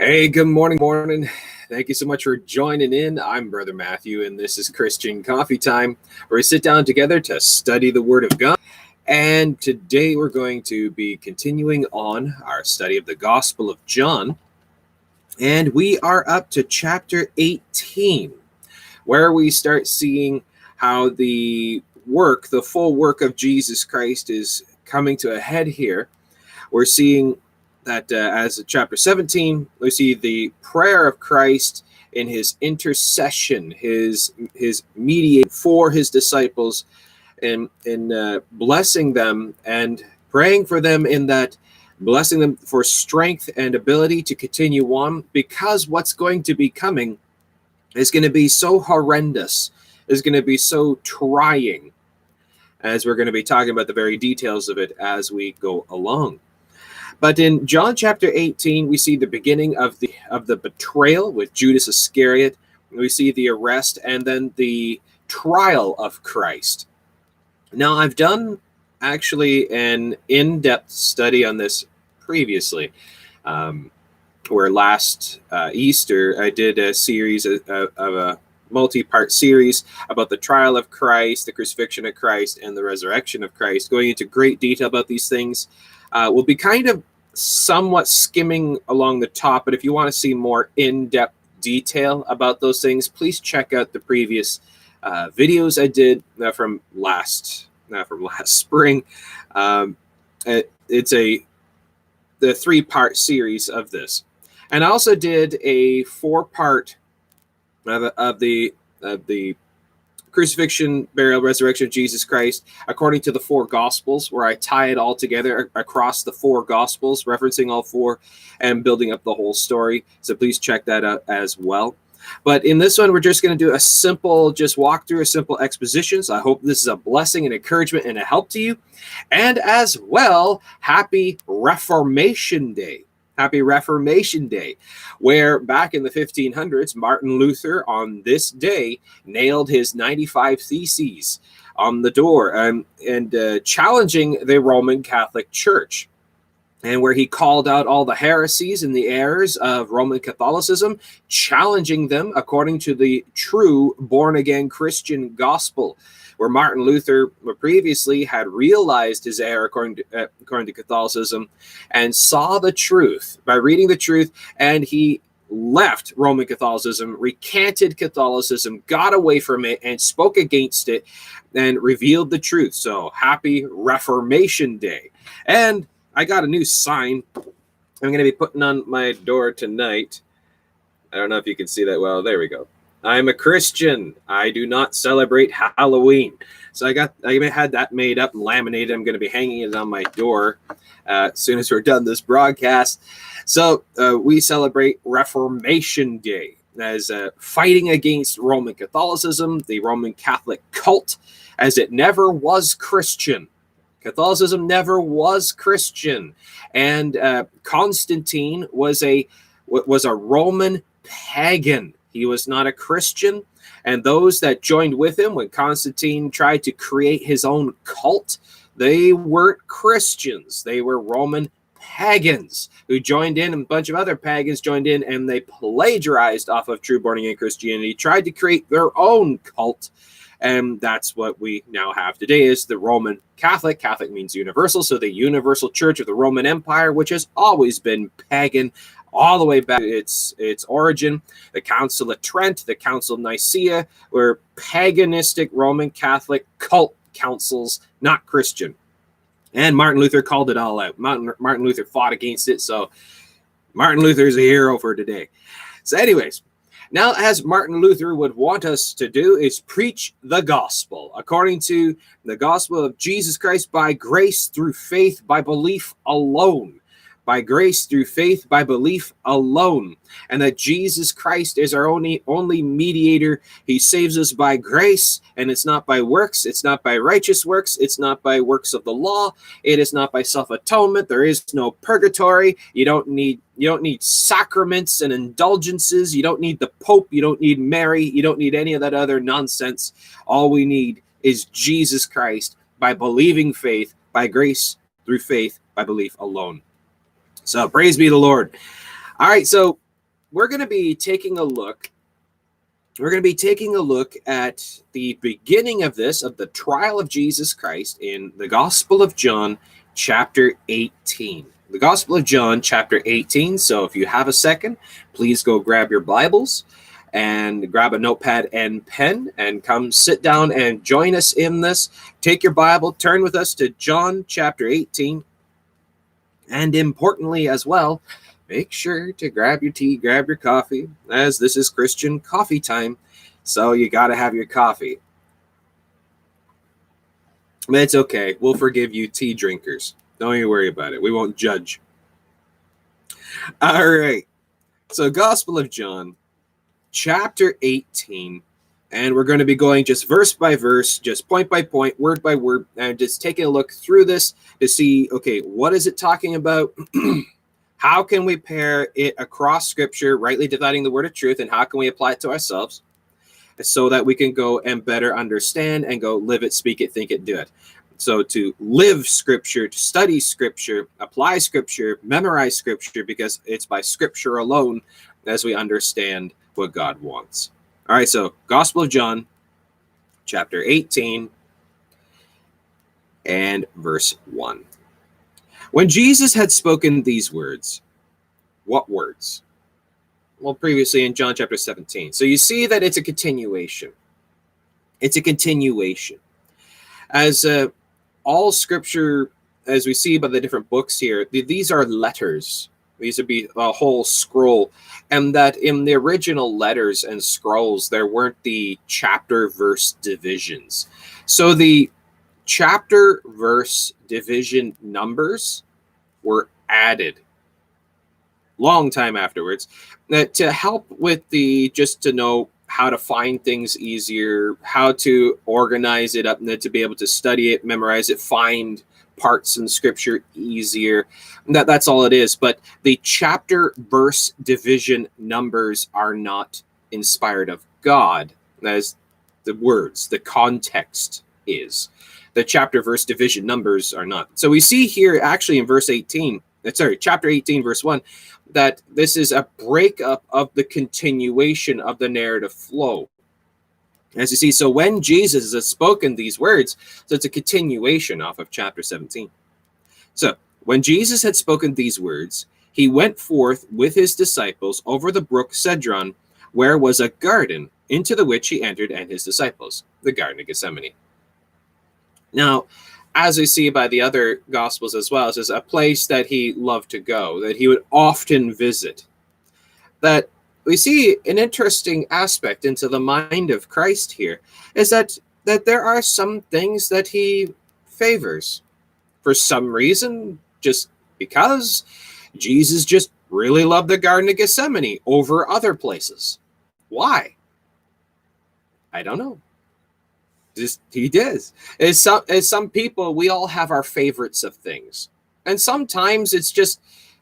Hey, good morning, morning. Thank you so much for joining in. I'm Brother Matthew, and this is Christian Coffee Time, where we sit down together to study the Word of God. And today we're going to be continuing on our study of the Gospel of John. And we are up to chapter 18, where we start seeing how the work, the full work of Jesus Christ, is coming to a head here. We're seeing that uh, as chapter 17, we see the prayer of Christ in his intercession, his his mediate for his disciples, and in uh, blessing them and praying for them in that blessing them for strength and ability to continue on because what's going to be coming is going to be so horrendous is going to be so trying as we're going to be talking about the very details of it as we go along but in John chapter 18, we see the beginning of the of the betrayal with Judas Iscariot. We see the arrest and then the trial of Christ. Now, I've done actually an in-depth study on this previously. Um, where last uh, Easter I did a series of, of a multi-part series about the trial of Christ, the crucifixion of Christ, and the resurrection of Christ, going into great detail about these things. Uh, we'll be kind of somewhat skimming along the top, but if you want to see more in-depth detail about those things, please check out the previous uh, videos I did uh, from last uh, from last spring. Um, it, it's a the three-part series of this, and I also did a four-part of, of the of the crucifixion, burial, resurrection of Jesus Christ according to the four gospels, where I tie it all together across the four gospels, referencing all four and building up the whole story. So please check that out as well. But in this one, we're just going to do a simple, just walk through a simple exposition. So I hope this is a blessing and encouragement and a help to you. And as well, happy Reformation Day. Happy Reformation Day, where back in the 1500s, Martin Luther on this day nailed his 95 Theses on the door um, and uh, challenging the Roman Catholic Church. And where he called out all the heresies and the errors of Roman Catholicism, challenging them according to the true born again Christian gospel where Martin Luther previously had realized his error according to, uh, according to Catholicism and saw the truth by reading the truth, and he left Roman Catholicism, recanted Catholicism, got away from it, and spoke against it and revealed the truth. So happy Reformation Day. And I got a new sign I'm going to be putting on my door tonight. I don't know if you can see that well. There we go. I'm a Christian. I do not celebrate Halloween. So I got I had that made up and laminated. I'm going to be hanging it on my door uh, as soon as we're done this broadcast. So uh, we celebrate Reformation Day as uh, fighting against Roman Catholicism, the Roman Catholic cult, as it never was Christian. Catholicism never was Christian, and uh, Constantine was a was a Roman pagan. He was not a Christian. And those that joined with him when Constantine tried to create his own cult, they weren't Christians. They were Roman pagans who joined in, and a bunch of other pagans joined in, and they plagiarized off of true born again Christianity, tried to create their own cult. And that's what we now have today is the Roman Catholic. Catholic means universal. So the universal church of the Roman Empire, which has always been pagan, all the way back its its origin, the Council of Trent, the Council of Nicaea, were paganistic Roman Catholic cult councils, not Christian. And Martin Luther called it all out. Martin, Martin Luther fought against it, so Martin Luther is a hero for today. So, anyways, now as Martin Luther would want us to do is preach the gospel according to the gospel of Jesus Christ by grace through faith by belief alone by grace through faith by belief alone and that jesus christ is our only only mediator. He saves us by grace and it's not by works it's not by righteous works it's not by works of the law it is not by self-atonement there is no purgatory you don't need you don't need sacraments and indulgences you don't need the pope you don't need mary you don't need any of that other nonsense. All we need is jesus christ by believing faith by grace through faith by belief alone so praise be the Lord. All right, so we're going to be taking a look. We're going to be taking a look at the beginning of this, of the trial of Jesus Christ in the Gospel of John, chapter 18. The Gospel of John, chapter 18. So if you have a second, please go grab your Bibles and grab a notepad and pen and come sit down and join us in this. Take your Bible, turn with us to John chapter 18. And importantly, as well, make sure to grab your tea, grab your coffee, as this is Christian coffee time. So you got to have your coffee. But it's okay. We'll forgive you, tea drinkers. Don't you worry about it. We won't judge. All right. So, Gospel of John, chapter 18. And we're going to be going just verse by verse, just point by point, word by word, and just taking a look through this to see okay, what is it talking about? how can we pair it across scripture, rightly dividing the word of truth, and how can we apply it to ourselves so that we can go and better understand and go live it, speak it, think it, do it. So to live scripture, to study scripture, apply scripture, memorize scripture, because it's by scripture alone as we understand what God wants. All right, so Gospel of John, chapter 18 and verse 1. When Jesus had spoken these words, what words? Well, previously in John chapter 17. So you see that it's a continuation. It's a continuation. As uh, all scripture, as we see by the different books here, these are letters these would be a whole scroll. And that in the original letters and scrolls, there weren't the chapter verse divisions. So the chapter verse division numbers were added long time afterwards that to help with the just to know how to find things easier, how to organize it up, and to be able to study it, memorize it, find parts in scripture easier. That that's all it is. But the chapter verse division numbers are not inspired of God. That is the words, the context is. The chapter verse division numbers are not. So we see here actually in verse 18, uh, sorry, chapter 18, verse 1, that this is a breakup of the continuation of the narrative flow. As you see, so when Jesus has spoken these words, so it's a continuation off of chapter 17. So when Jesus had spoken these words, he went forth with his disciples over the brook Cedron, where was a garden, into the which he entered and his disciples, the Garden of Gethsemane. Now, as we see by the other Gospels as well, this is a place that he loved to go, that he would often visit. That we see an interesting aspect into the mind of Christ here is that that there are some things that he favors. For some reason just because Jesus just really loved the garden of Gethsemane over other places. Why? I don't know. Just he does. As some as some people we all have our favorites of things. And sometimes it's just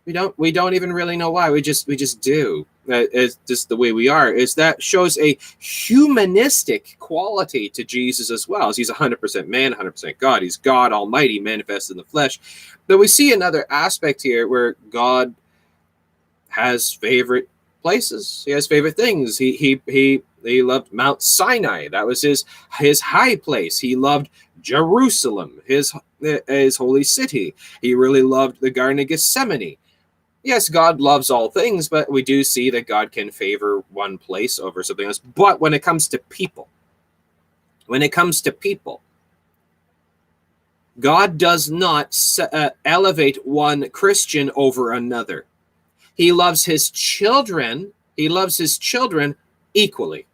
we don't we don't even really know why. We just we just do. Uh, Is just the way we are. Is that shows a humanistic quality to jesus as well. As he's 100% man 100% god. He's god almighty manifest in the flesh. But we see another aspect here where god has favorite places. He has favorite things. He he he he loved mount sinai. That was his his high place. He loved jerusalem his his holy city. He really loved the garden of gethsemane yes, God loves all things, but we do see that God can favor one place over something else. But when it comes to people, when it comes to people, God does not uh, elevate one Christian over another. He loves his children, he loves his children equally.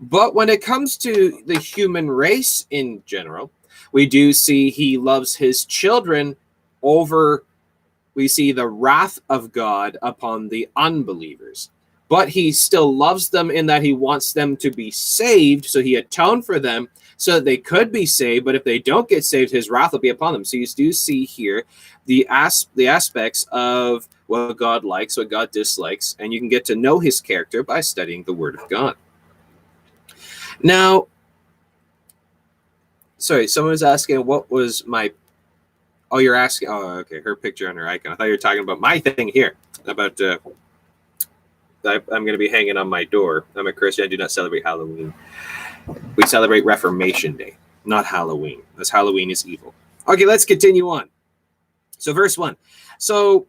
But when it comes to the human race in general, we do see he loves his children over we see the wrath of God upon the unbelievers. But he still loves them in that he wants them to be saved. So he atoned for them so that they could be saved. But if they don't get saved, his wrath will be upon them. So you do see here the as- the aspects of what God likes, what God dislikes, and you can get to know his character by studying the Word of God. Now, sorry, someone was asking what was my Oh, you're asking. Oh, okay. Her picture on her icon. I thought you were talking about my thing here about uh, I, I'm going to be hanging on my door. I'm a Christian. I do not celebrate Halloween. We celebrate Reformation Day, not Halloween, because Halloween is evil. Okay, let's continue on. So, verse one. So,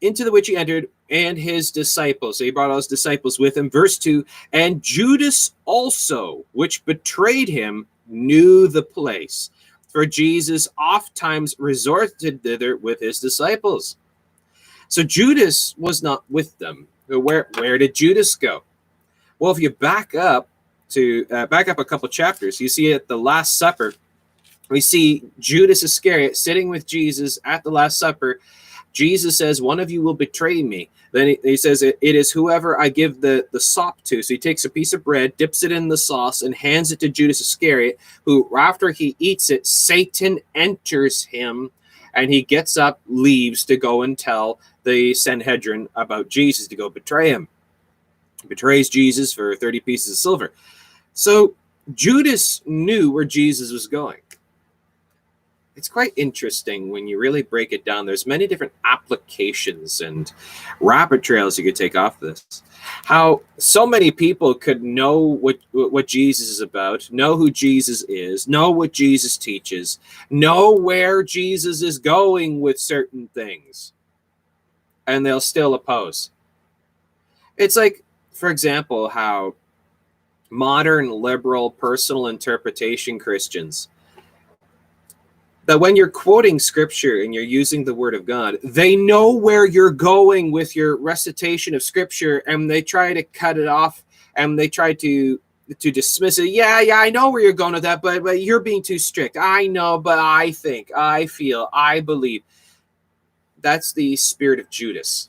into the which he entered and his disciples. So he brought all his disciples with him. Verse 2 And Judas also, which betrayed him, knew the place. For Jesus oft times resorted thither with his disciples. So Judas was not with them. Where where did Judas go? Well, if you back up to uh, back up a couple chapters, you see at the Last Supper, we see Judas Iscariot sitting with Jesus at the Last Supper, Jesus says, One of you will betray me. Then he, he says, it, is whoever I give the, the sop to. So he takes a piece of bread, dips it in the sauce, and hands it to Judas Iscariot, who, after he eats it, Satan enters him and he gets up, leaves to go and tell the Sanhedrin about Jesus to go betray him. He betrays Jesus for 30 pieces of silver. So Judas knew where Jesus was going it's quite interesting when you really break it down. There's many different applications and rabbit trails you could take off this. How so many people could know what what Jesus is about, know who Jesus is, know what Jesus teaches, know where Jesus is going with certain things, and they'll still oppose. It's like, for example, how modern liberal personal interpretation Christians that when you're quoting scripture and you're using the word of God, they know where you're going with your recitation of scripture and they try to cut it off and they try to to dismiss it. Yeah, yeah, I know where you're going with that, but but you're being too strict. I know, but I think, I feel, I believe. That's the spirit of Judas.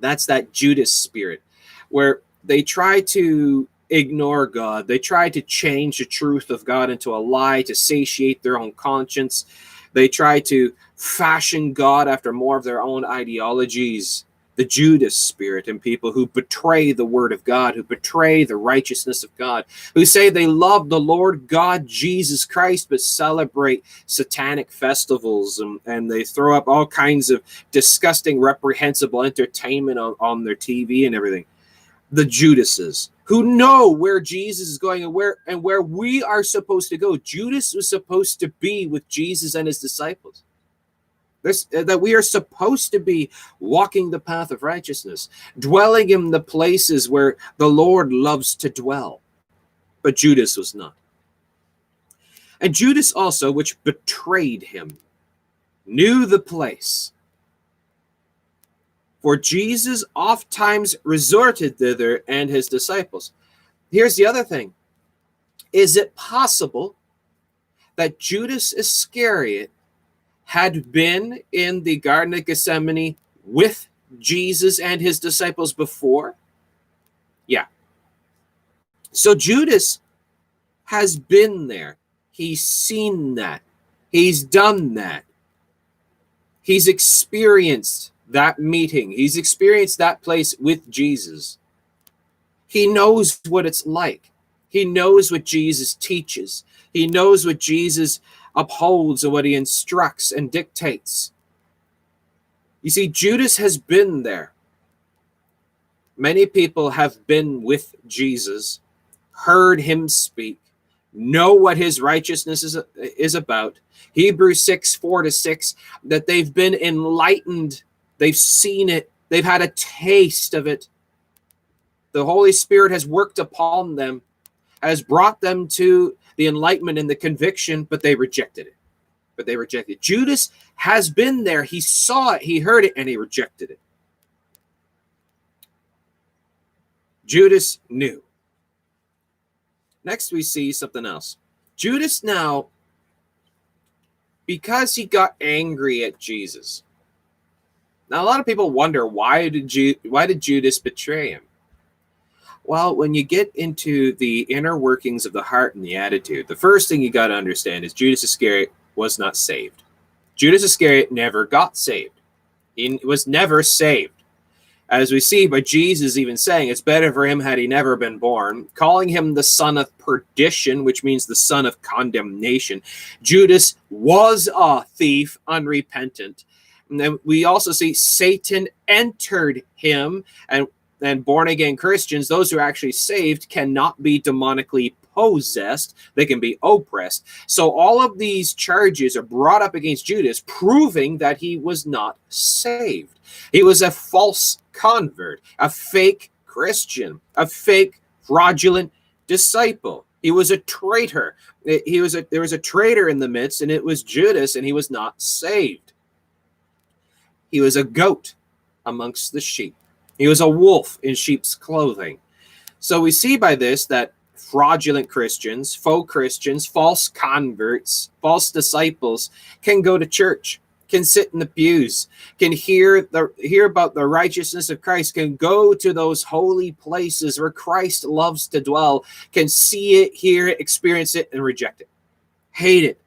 That's that Judas spirit where they try to ignore God. They try to change the truth of God into a lie to satiate their own conscience. They try to fashion God after more of their own ideologies. The Judas spirit in people who betray the word of God, who betray the righteousness of God, who say they love the Lord God Jesus Christ, but celebrate satanic festivals and, and they throw up all kinds of disgusting, reprehensible entertainment on, on their TV and everything. The Judases, who know where Jesus is going and where and where we are supposed to go. Judas was supposed to be with Jesus and his disciples. This, uh, that we are supposed to be walking the path of righteousness, dwelling in the places where the Lord loves to dwell. But Judas was not. And Judas also, which betrayed him, knew the place for Jesus oft times resorted thither and his disciples. Here's the other thing Is it possible that Judas Iscariot had been in the Garden of Gethsemane with Jesus and his disciples before? Yeah. So Judas has been there. He's seen that. He's done that. He's experienced that meeting. He's experienced that place with Jesus. He knows what it's like. He knows what Jesus teaches. He knows what Jesus upholds and what he instructs and dictates. You see, Judas has been there. Many people have been with Jesus, heard him speak, know what his righteousness is, is about. Hebrews 6 4 to 6, that they've been enlightened They've seen it, they've had a taste of it. The Holy Spirit has worked upon them, has brought them to the enlightenment and the conviction, but they rejected it. But they rejected it. Judas has been there. He saw it, he heard it, and he rejected it. Judas knew. Next, we see something else. Judas now, because he got angry at Jesus, now, a lot of people wonder why did Ju- why did Judas betray him? Well, when you get into the inner workings of the heart and the attitude, the first thing you got to understand is Judas Iscariot was not saved. Judas Iscariot never got saved. He was never saved. As we see by Jesus even saying, it's better for him had he never been born, calling him the son of perdition, which means the son of condemnation. Judas was a thief, unrepentant And then we also see Satan entered him, and and born again Christians, those who are actually saved, cannot be demonically possessed, they can be oppressed. So all of these charges are brought up against Judas, proving that he was not saved. He was a false convert, a fake Christian, a fake fraudulent disciple. He was a traitor. He was a there was a traitor in the midst, and it was Judas, and he was not saved. He was a goat amongst the sheep. He was a wolf in sheep's clothing. So we see by this that fraudulent Christians, faux Christians, false converts, false disciples can go to church, can sit in the pews, can hear the hear about the righteousness of Christ, can go to those holy places where Christ loves to dwell, can see it, hear it, experience it, and reject it, hate it,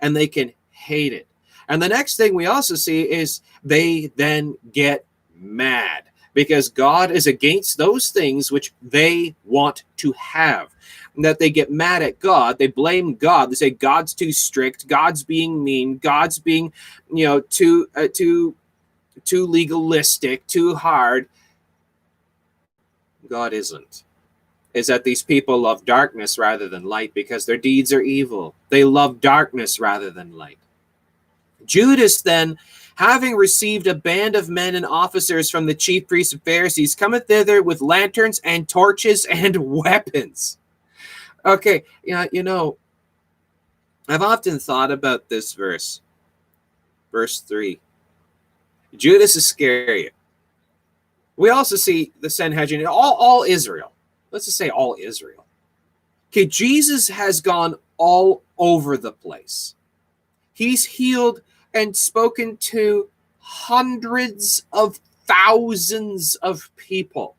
and they can hate it. And the next thing we also see is they then get mad because God is against those things which they want to have. And that they get mad at God, they blame God. They say God's too strict, God's being mean, God's being, you know, too uh, too too legalistic, too hard. God isn't. Is that these people love darkness rather than light because their deeds are evil. They love darkness rather than light. Judas then having received a band of men and officers from the chief priests and Pharisees, cometh thither with lanterns and torches and weapons. Okay, yeah, you know, I've often thought about this verse, verse 3. Judas Iscariot. We also see the Sanhedrin, all, all Israel. Let's just say all Israel. Okay, Jesus has gone all over the place. He's healed and spoken to hundreds of thousands of people.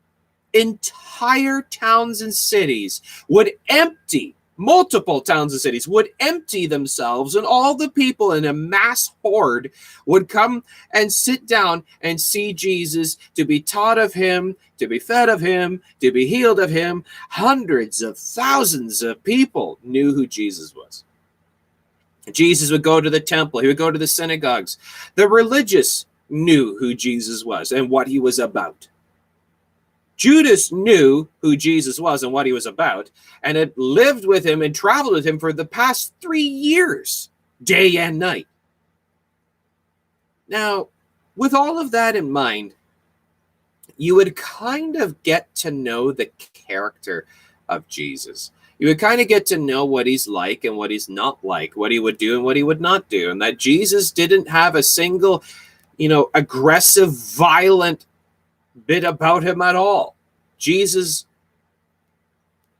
Entire towns and cities would empty, multiple towns and cities would empty themselves, and all the people in a mass horde would come and sit down and see Jesus, to be taught of him, to be fed of him, to be healed of him. Hundreds of thousands of people knew who Jesus was. Jesus would go to the temple, he would go to the synagogues. The religious knew who Jesus was and what he was about. Judas knew who Jesus was and what he was about, and had lived with him and traveled with him for the past three years, day and night. Now, with all of that in mind, you would kind of get to know the character of Jesus you would kind of get to know what he's like and what he's not like, what he would do and what he would not do. And that Jesus didn't have a single, you know, aggressive, violent bit about him at all. Jesus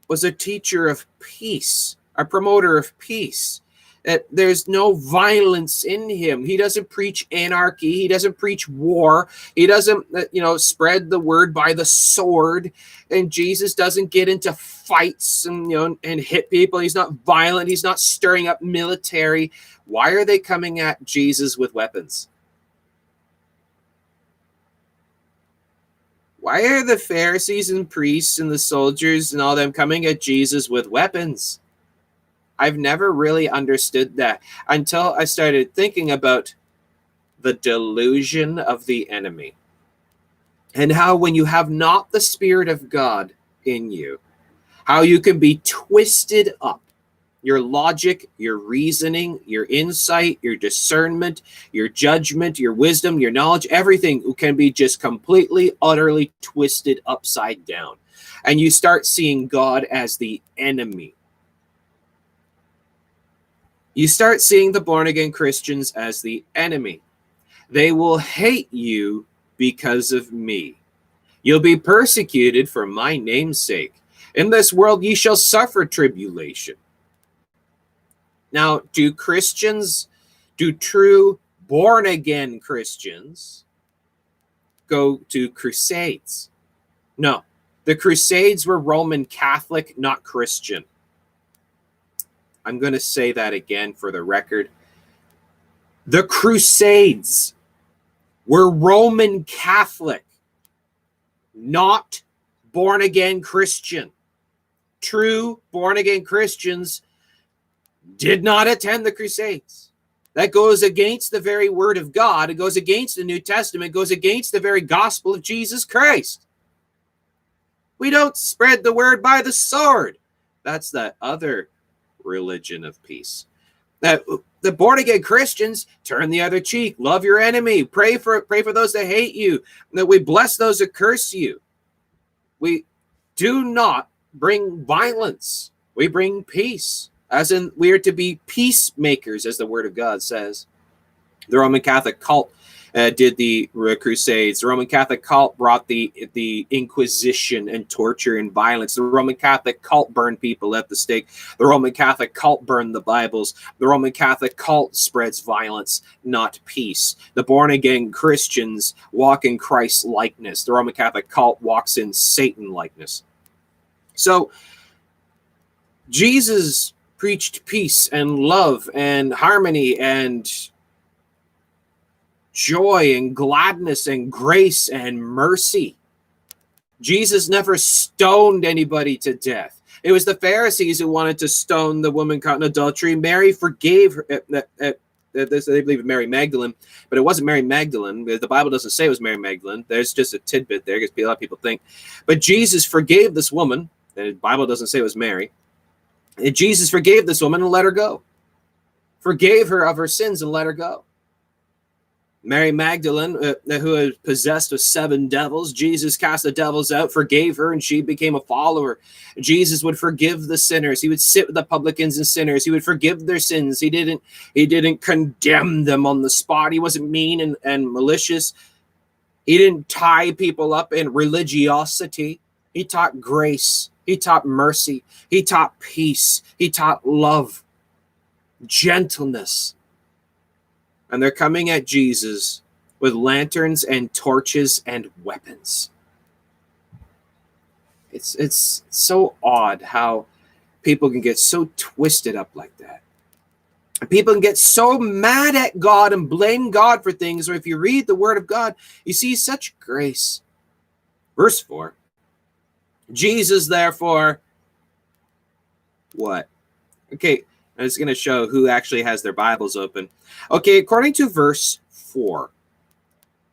was a teacher of peace, a promoter of peace that there's no violence in him. He doesn't preach anarchy. He doesn't preach war. He doesn't, uh, you know, spread the word by the sword. And Jesus doesn't get into fights and, you know, and hit people. He's not violent. He's not stirring up military. Why are they coming at Jesus with weapons? Why are the Pharisees and priests and the soldiers and all them coming at Jesus with weapons? I've never really understood that until I started thinking about the delusion of the enemy and how when you have not the spirit of God in you, how you can be twisted up. Your logic, your reasoning, your insight, your discernment, your judgment, your wisdom, your knowledge, everything can be just completely, utterly twisted upside down. And you start seeing God as the enemy you start seeing the born again Christians as the enemy. They will hate you because of me. You'll be persecuted for my name's sake. In this world ye shall suffer tribulation. Now, do Christians, do true born again Christians go to crusades? No. The crusades were Roman Catholic, not Christian. I'm going to say that again for the record. The Crusades were Roman Catholic, not born again Christian. True born again Christians did not attend the Crusades. That goes against the very word of God. It goes against the New Testament, it goes against the very gospel of Jesus Christ. We don't spread the word by the sword. That's that other religion of peace. That the born again Christians turn the other cheek, love your enemy, pray for pray for those that hate you, that we bless those that curse you. We do not bring violence. We bring peace, as in we are to be peacemakers, as the word of God says. The Roman Catholic cult uh, did the Crusades. The Roman Catholic cult brought the the Inquisition and torture and violence. The Roman Catholic cult burned people at the stake. The Roman Catholic cult burned the Bibles. The Roman Catholic cult spreads violence, not peace. The born again Christians walk in Christ's likeness. The Roman Catholic cult walks in Satan likeness. So Jesus preached peace and love and harmony and joy and gladness and grace and mercy. Jesus never stoned anybody to death. It was the Pharisees who wanted to stone the woman caught in adultery. Mary forgave her. Uh, uh, uh, they believe Mary Magdalene, but it wasn't Mary Magdalene. The Bible doesn't say it was Mary Magdalene. There's just a tidbit there because a lot of people think. But Jesus forgave this woman. The Bible doesn't say it was Mary. And Jesus forgave this woman and let her go. Forgave her of her sins and let her go. Mary Magdalene, uh, who was possessed with seven devils, Jesus cast the devils out, forgave her, and she became a follower. Jesus would forgive the sinners. He would sit with the publicans and sinners. He would forgive their sins. He didn't. He didn't condemn them on the spot. He wasn't mean and, and malicious. He didn't tie people up in religiosity. He taught grace. He taught mercy. He taught peace. He taught love, gentleness and they're coming at Jesus with lanterns and torches and weapons. It's it's so odd how people can get so twisted up like that. People can get so mad at God and blame God for things. Or if you read the Word of God, you see such grace. Verse 4 Jesus, therefore, what? Okay, I'm just going to show who actually has their Bibles open. Okay, according to verse 4,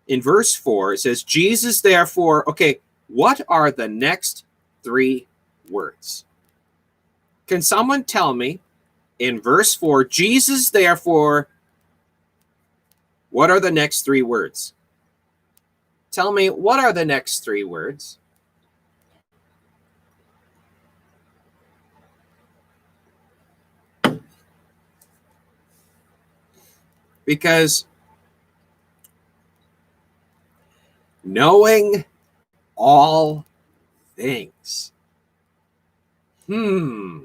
in verse 4, it says, Jesus, therefore, okay, what are the next three words? Can someone tell me in verse 4, Jesus, therefore, what are the next three words? Tell me, what are the next three words? Because knowing all things. Hmm.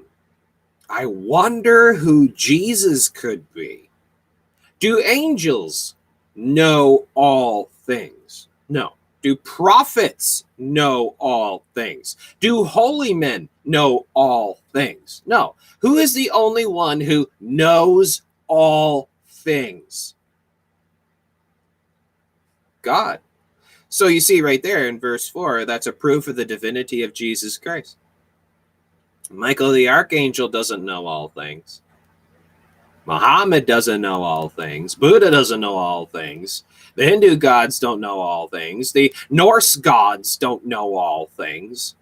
I wonder who Jesus could be. Do angels know all things? No. Do prophets know all things? Do holy men know all things? No. Who is the only one who knows all things. God. So you see right there in verse 4, that's a proof of the divinity of Jesus Christ. Michael the archangel doesn't know all things. Muhammad doesn't know all things. Buddha doesn't know all things. The Hindu gods don't know all things. The Norse gods don't know all things.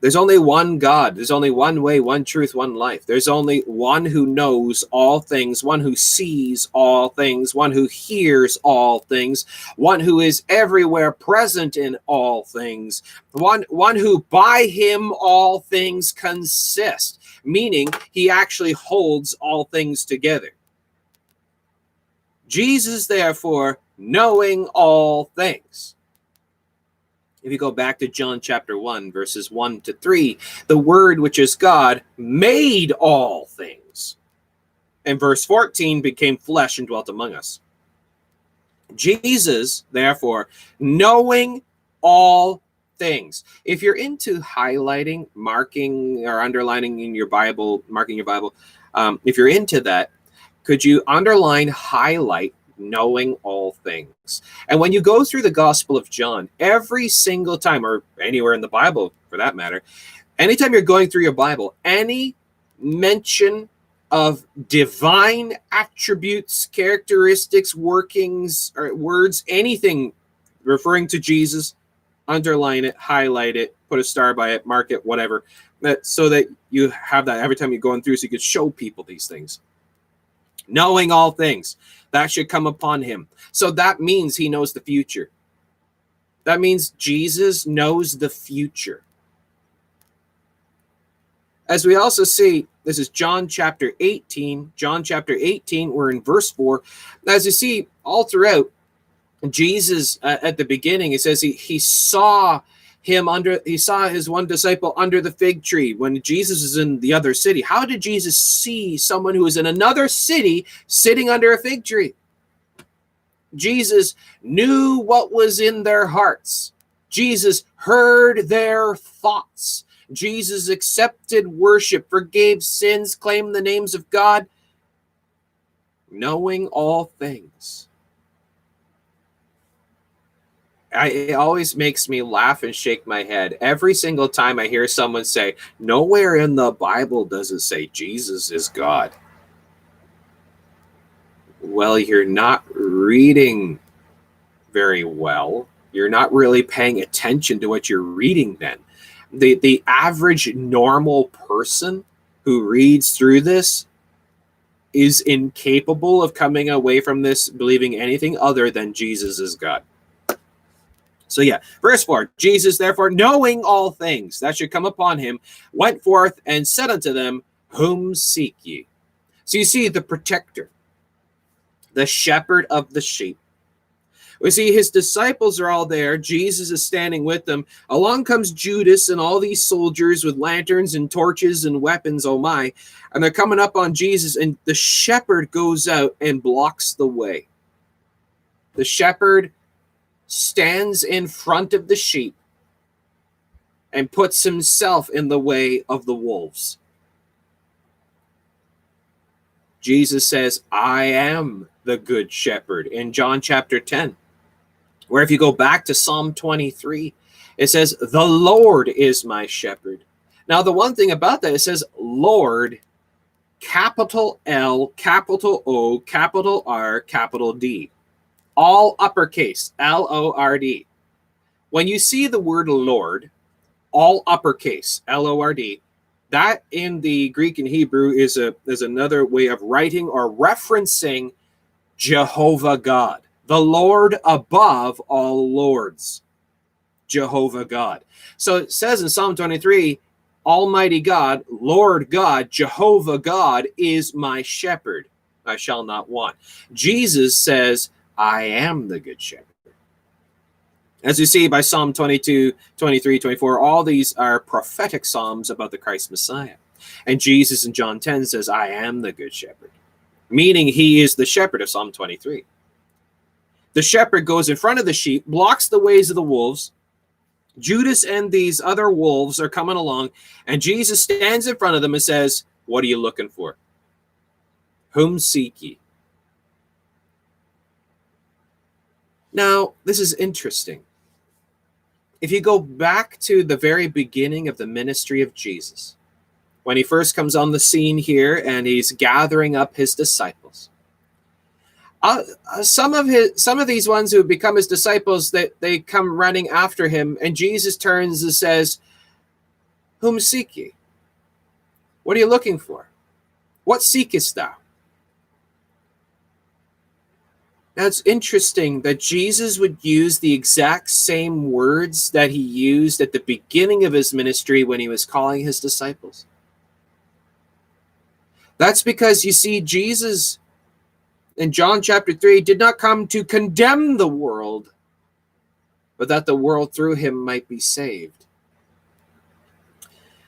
There's only one God. There's only one way, one truth, one life. There's only one who knows all things, one who sees all things, one who hears all things, one who is everywhere present in all things, one, one who by him all things consist, meaning he actually holds all things together. Jesus, therefore, knowing all things if you go back to John chapter 1, verses 1 to 3, the Word, which is God, made all things. And verse 14 became flesh and dwelt among us. Jesus, therefore, knowing all things. If you're into highlighting, marking, or underlining in your Bible, marking your Bible, um, if you're into that, could you underline, highlight knowing all things. And when you go through the Gospel of John, every single time, or anywhere in the Bible for that matter, anytime you're going through your Bible, any mention of divine attributes, characteristics, workings, or words, anything referring to Jesus, underline it, highlight it, put a star by it, mark it, whatever, that so that you have that every time you're going through, so you can show people these things. Knowing all things, that should come upon him. So that means he knows the future. That means Jesus knows the future. As we also see, this is John chapter 18. John chapter 18, we're in verse 4. As you see all throughout, Jesus uh, at the beginning, it says he, he saw him under, he saw his one disciple under the fig tree when Jesus is in the other city. How did Jesus see someone who is in another city sitting under a fig tree? Jesus knew what was in their hearts. Jesus heard their thoughts. Jesus accepted worship, forgave sins, claimed the names of God, knowing all things. I, it always makes me laugh and shake my head every single time I hear someone say, Nowhere in the Bible does it say Jesus is God. Well, you're not reading very well. You're not really paying attention to what you're reading then. The, the average normal person who reads through this is incapable of coming away from this believing anything other than Jesus is God. So, yeah, verse 4 Jesus, therefore, knowing all things that should come upon him, went forth and said unto them, Whom seek ye? So, you see, the protector, the shepherd of the sheep. We see his disciples are all there. Jesus is standing with them. Along comes Judas and all these soldiers with lanterns and torches and weapons. Oh my. And they're coming up on Jesus, and the shepherd goes out and blocks the way. The shepherd stands in front of the sheep and puts himself in the way of the wolves. Jesus says, I am the good shepherd in John chapter 10. Where if you go back to Psalm 23, it says, The Lord is my shepherd. Now, the one thing about that, it says, Lord, capital L, capital O, capital R, capital D all uppercase, L O R D. When you see the word Lord, all uppercase, L O R D, that in the Greek and Hebrew is a is another way of writing or referencing Jehovah God, the Lord above all lords. Jehovah God. So it says in Psalm 23, Almighty God, Lord God, Jehovah God is my shepherd. I shall not want. Jesus says, I am the good shepherd. As you see by Psalm 22, 23, 24, all these are prophetic psalms about the Christ Messiah. And Jesus in John 10 says, I am the good shepherd, meaning he is the shepherd of Psalm 23. The shepherd goes in front of the sheep, blocks the ways of the wolves. Judas and these other wolves are coming along, and Jesus stands in front of them and says, What are you looking for? Whom seek ye? Now, this is interesting. If you go back to the very beginning of the ministry of Jesus, when he first comes on the scene here and he's gathering up his disciples, uh, uh, some of his some of these ones who become his disciples that they, they come running after him and jesus turns and says whom seek ye? What are you looking for? What seekest thou It's interesting that Jesus would use the exact same words that he used at the beginning of his ministry when he was calling his disciples. That's because you see, Jesus in John chapter 3 did not come to condemn the world, but that the world through him might be saved.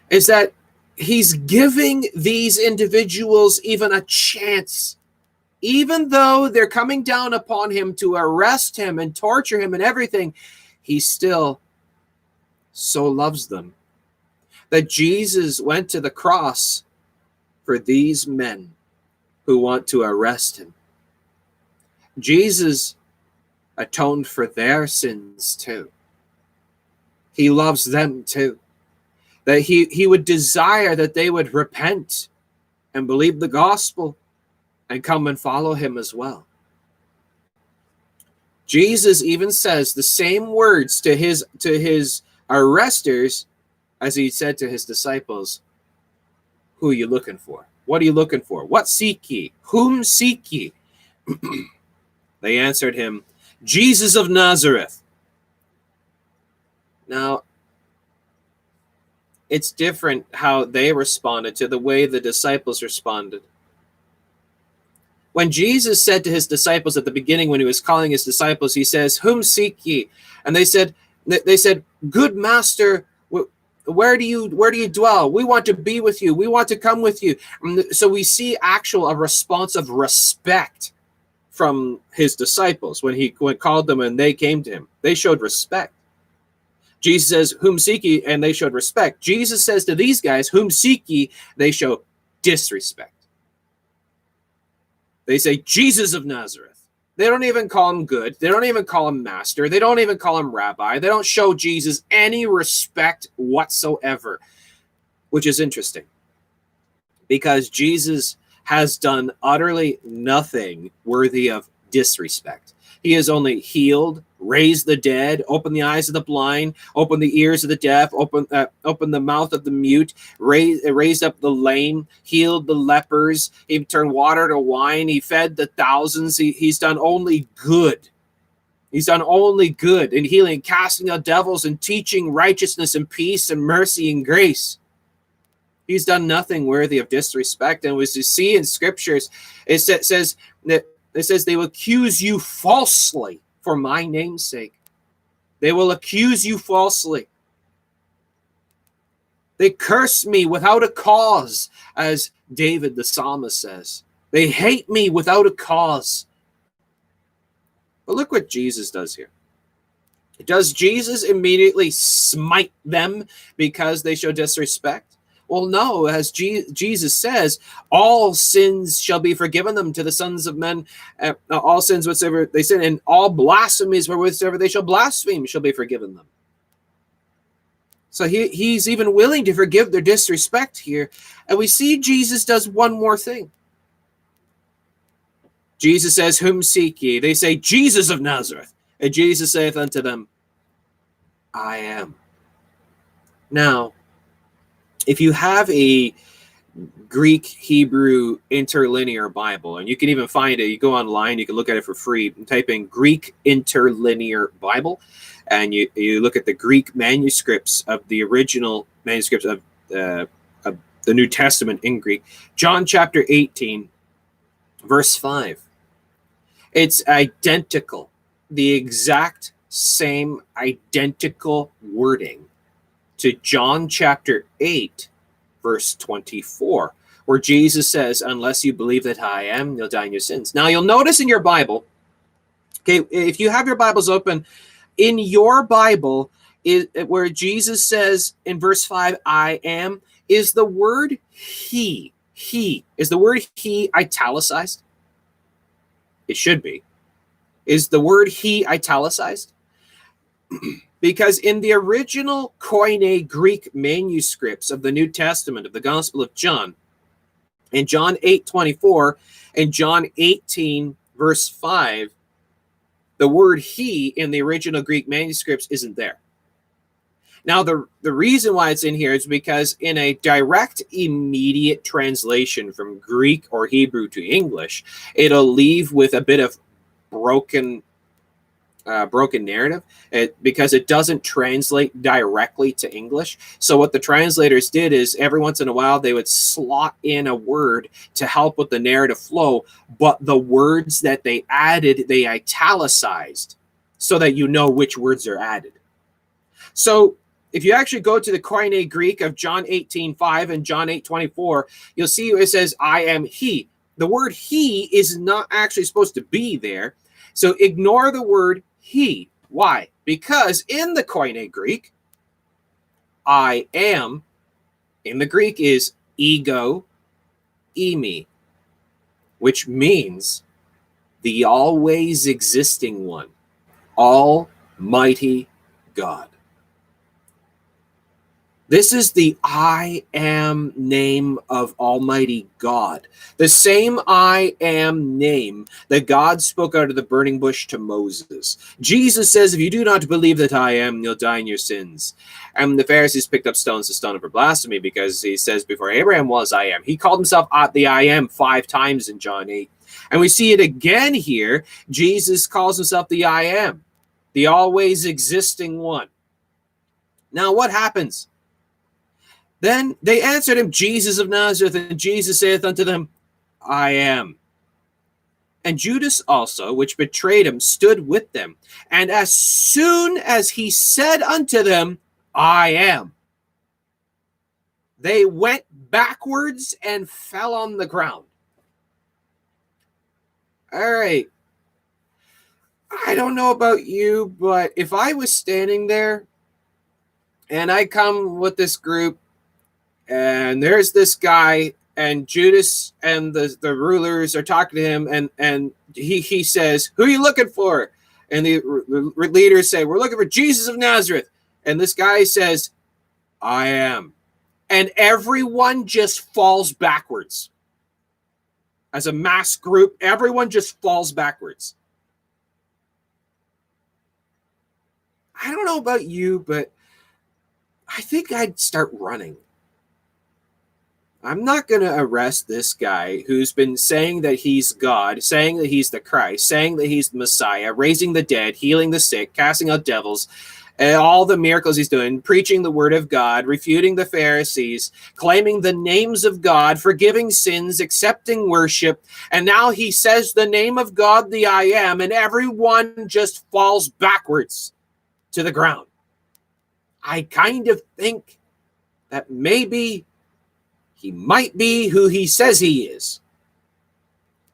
Is that he's giving these individuals even a chance even though they're coming down upon him to arrest him and torture him and everything, he still so loves them that Jesus went to the cross for these men who want to arrest him. Jesus atoned for their sins too. He loves them too. That he, he would desire that they would repent and believe the gospel and come and follow him as well. Jesus even says the same words to his to his arresters as he said to his disciples, Who are you looking for? What are you looking for? What seek ye? Whom seek ye? they answered him, Jesus of Nazareth. Now, it's different how they responded to the way the disciples responded. When Jesus said to his disciples at the beginning, when he was calling his disciples, he says, Whom seek ye? And they said, they said, Good master, where do you where do you dwell? We want to be with you. We want to come with you. So we see actual a response of respect from his disciples when he when called them and they came to him. They showed respect. Jesus says whom seek ye? And they showed respect. Jesus says to these guys whom seek ye? They show disrespect they say jesus of nazareth they don't even call him good. They don't even call him master. They don't even call him rabbi. They don't show Jesus any respect whatsoever, which is interesting because Jesus has done utterly nothing worthy of disrespect. He has only healed, raised the dead, open the eyes of the blind, open the ears of the deaf, open uh, opened the mouth of the mute, raise raised up the lame, healed the lepers. He turned water to wine. He fed the thousands. He, he's done only good. He's done only good in healing, casting out devils, and teaching righteousness and peace and mercy and grace. He's done nothing worthy of disrespect. And as you see in scriptures, it says that it says they will accuse you falsely for my name's sake. They will accuse you falsely. They curse me without a cause, as David the psalmist says. They hate me without a cause. But look what Jesus does here. Does Jesus immediately smite them because they show disrespect? Well, no, as Jesus says, all sins shall be forgiven them to the sons of men. Uh, all sins whatsoever they sin, and all blasphemies whatsoever they shall blaspheme shall be forgiven them. So he, he's even willing to forgive their disrespect here. And we see Jesus does one more thing. Jesus says, Whom seek ye? They say, Jesus of Nazareth. And Jesus saith unto them, I am. Now, if you have a Greek Hebrew interlinear Bible, and you can even find it, you go online, you can look at it for free, type in Greek interlinear Bible, and you, you look at the Greek manuscripts of the original manuscripts of, uh, of the New Testament in Greek. John chapter 18, verse 5. It's identical, the exact same identical wording to John chapter 8, verse 24, where Jesus says, Unless you believe that I am, you'll die in your sins. Now, you'll notice in your Bible, okay, if you have your Bibles open, in your Bible, is where Jesus says in verse 5, I am, is the word he. He. Is the word he italicized? It should be. Is the word he italicized? because in the original Koine Greek manuscripts of the New Testament of the Gospel of John, in John 8 24 and John 18, verse 5, the word he in the original Greek manuscripts isn't there. Now, the, the reason why it's in here is because in a direct, immediate translation from Greek or Hebrew to English, it'll leave with a bit of broken uh, broken narrative it, because it doesn't translate directly to English. So, what the translators did is every once in a while they would slot in a word to help with the narrative flow, but the words that they added, they italicized so that you know which words are added. So, if you actually go to the Koine Greek of John 18 5 and John 8 24, you'll see it says, I am he. The word he is not actually supposed to be there. So ignore the word he. Why? Because in the Koine Greek, I am in the Greek is ego eimi, which means the always existing one, Almighty God. This is the I am name of Almighty God. The same I am name that God spoke out of the burning bush to Moses. Jesus says, If you do not believe that I am, you'll die in your sins. And the Pharisees picked up stones to stone him for blasphemy because he says, Before Abraham was, I am. He called himself the I am five times in John 8. And we see it again here. Jesus calls himself the I am, the always existing one. Now, what happens? Then they answered him, Jesus of Nazareth, and Jesus saith unto them, I am. And Judas also, which betrayed him, stood with them. And as soon as he said unto them, I am, they went backwards and fell on the ground. All right. I don't know about you, but if I was standing there and I come with this group and there's this guy and Judas and the, the rulers are talking to him and and he he says who are you looking for? And the, the leaders say we're looking for Jesus of Nazareth. And this guy says I am. And everyone just falls backwards. As a mass group everyone just falls backwards. I don't know about you but I think I'd start running I'm not going to arrest this guy who's been saying that he's God, saying that he's the Christ, saying that he's the Messiah, raising the dead, healing the sick, casting out devils, and all the miracles he's doing, preaching the word of God, refuting the Pharisees, claiming the names of God, forgiving sins, accepting worship. And now he says the name of God, the I am, and everyone just falls backwards to the ground. I kind of think that maybe he might be who he says he is.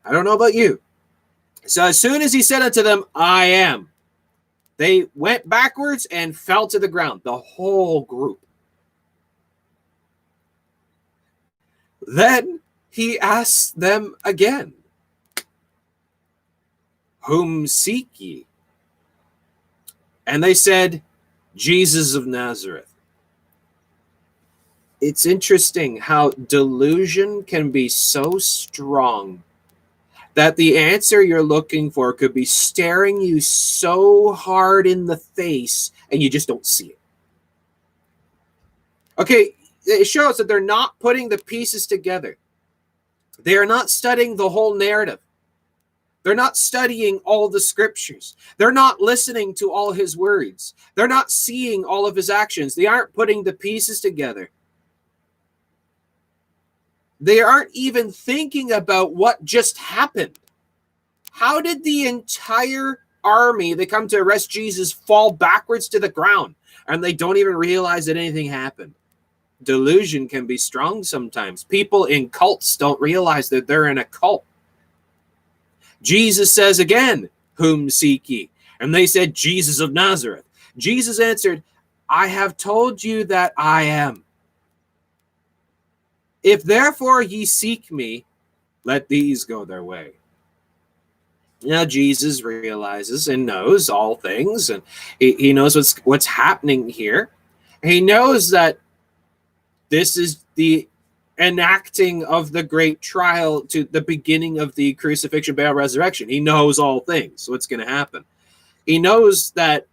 I don't know about you. So as soon as he said unto them, I am, they went backwards and fell to the ground, the whole group. Then he asked them again, Whom seek ye? And they said, Jesus of Nazareth it's interesting how delusion can be so strong that the answer you're looking for could be staring you so hard in the face and you just don't see it. Okay, it shows that they're not putting the pieces together. They are not studying the whole narrative. They're not studying all the scriptures. They're not listening to all his words. They're not seeing all of his actions. They aren't putting the pieces together. They aren't even thinking about what just happened. How did the entire army that come to arrest Jesus fall backwards to the ground and they don't even realize that anything happened? Delusion can be strong sometimes. People in cults don't realize that they're in a cult. Jesus says again, Whom seek ye? And they said, Jesus of Nazareth. Jesus answered, I have told you that I am. If therefore ye seek me, let these go their way. Now Jesus realizes and knows all things, and he, he knows what's what's happening here. He knows that this is the enacting of the great trial to the beginning of the crucifixion, burial, resurrection. He knows all things, what's going to happen. He knows that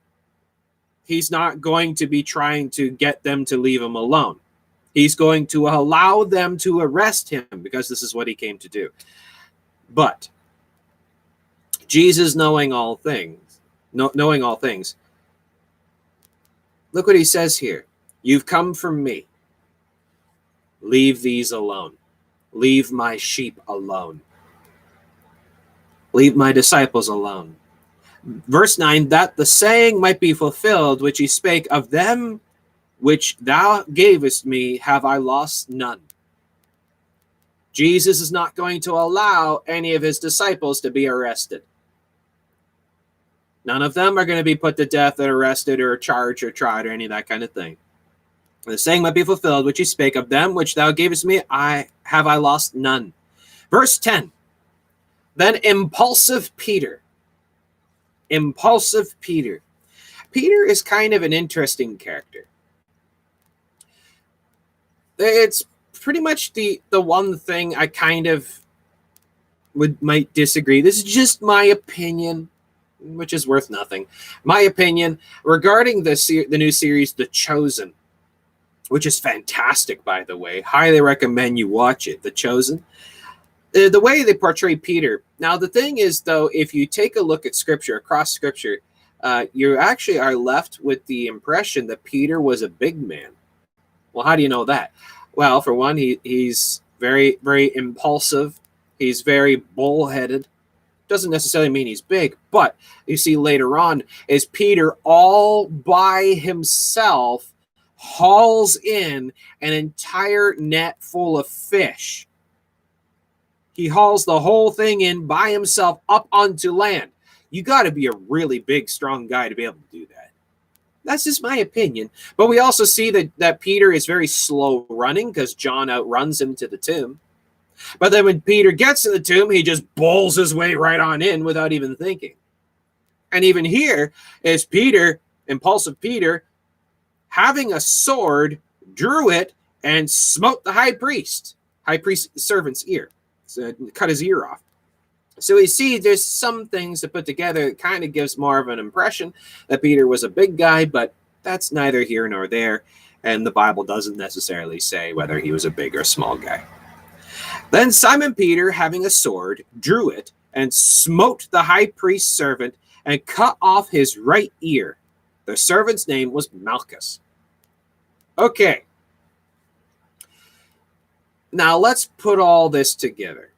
he's not going to be trying to get them to leave him alone. He's going to allow them to arrest him because this is what he came to do. But Jesus, knowing all things, knowing all things, look what he says here. You've come from me. Leave these alone. Leave my sheep alone. Leave my disciples alone. Verse 9 that the saying might be fulfilled which he spake of them which thou gavest me have I lost none. Jesus is not going to allow any of his disciples to be arrested. None of them are going to be put to death or arrested or charged or tried or any of that kind of thing. The saying might be fulfilled, which he spake of them which thou gavest me, I have I lost none. Verse 10. Then impulsive Peter. Impulsive Peter. Peter is kind of an interesting character it's pretty much the the one thing I kind of would might disagree. This is just my opinion, which is worth nothing. My opinion regarding the the new series, The Chosen, which is fantastic, by the way. Highly recommend you watch it. The Chosen. The, the way they portray Peter. Now, the thing is, though, if you take a look at Scripture across Scripture, uh, you actually are left with the impression that Peter was a big man. Well, how do you know that? Well, for one, he, he's very, very impulsive. He's very bullheaded. Doesn't necessarily mean he's big, but you see later on is Peter all by himself hauls in an entire net full of fish. He hauls the whole thing in by himself up onto land. You got to be a really big, strong guy to be able to do that. That's just my opinion. But we also see that, that Peter is very slow running because John outruns him to the tomb. But then when Peter gets to the tomb, he just bowls his way right on in without even thinking. And even here is Peter, impulsive Peter, having a sword, drew it, and smote the high priest, high priest servant's ear, so cut his ear off. So we see there's some things to put together that kind of gives more of an impression that Peter was a big guy, but that's neither here nor there. And the Bible doesn't necessarily say whether he was a big or small guy. Then Simon Peter, having a sword, drew it and smote the high priest's servant and cut off his right ear. The servant's name was Malchus. Okay. Now let's put all this together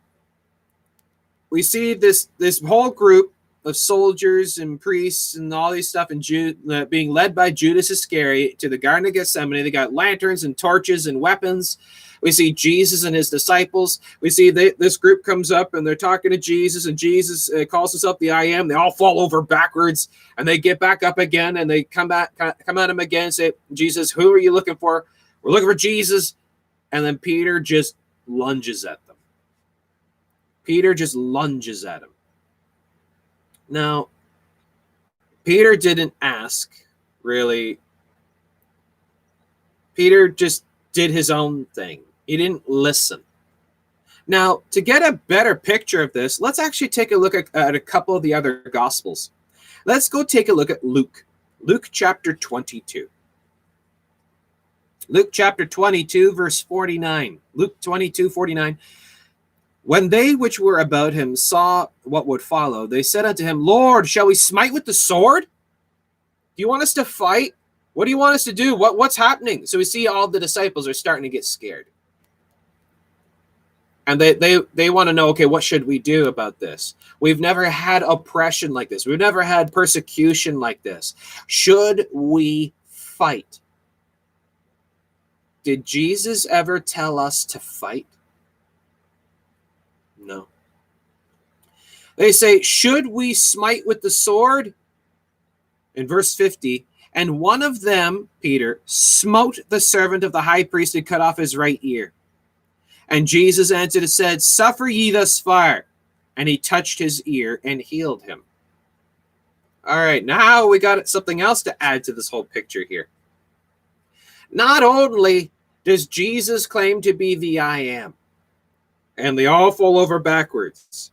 we see this this whole group of soldiers and priests and all these stuff and Jude, uh, being led by Judas Iscariot to the Garden of Gethsemane. They got lanterns and torches and weapons. We see Jesus and his disciples. We see they, this group comes up and they're talking to Jesus, and Jesus uh, calls himself the I am. They all fall over backwards and they get back up again and they come back, come at him again and say, Jesus, who are you looking for? We're looking for Jesus. And then Peter just lunges at. Peter just lunges at him. Now, Peter didn't ask, really. Peter just did his own thing. He didn't listen. Now, to get a better picture of this, let's actually take a look at, at, a couple of the other gospels. Let's go take a look at Luke, Luke chapter 22. Luke chapter 22, verse 49. Luke 22, 49. When they which were about him saw what would follow, they said unto him, Lord, shall we smite with the sword? Do you want us to fight? What do you want us to do? What, what's happening? So we see all the disciples are starting to get scared. And they, they, they want to know, okay, what should we do about this? We've never had oppression like this. We've never had persecution like this. Should we fight? Did Jesus ever tell us to fight? No. They say, Should we smite with the sword? In verse 50, and one of them, Peter, smote the servant of the high priest and cut off his right ear. And Jesus answered and said, Suffer ye thus far. And he touched his ear and healed him. All right, now we got something else to add to this whole picture here. Not only does Jesus claim to be the I am, and they all fall over backwards.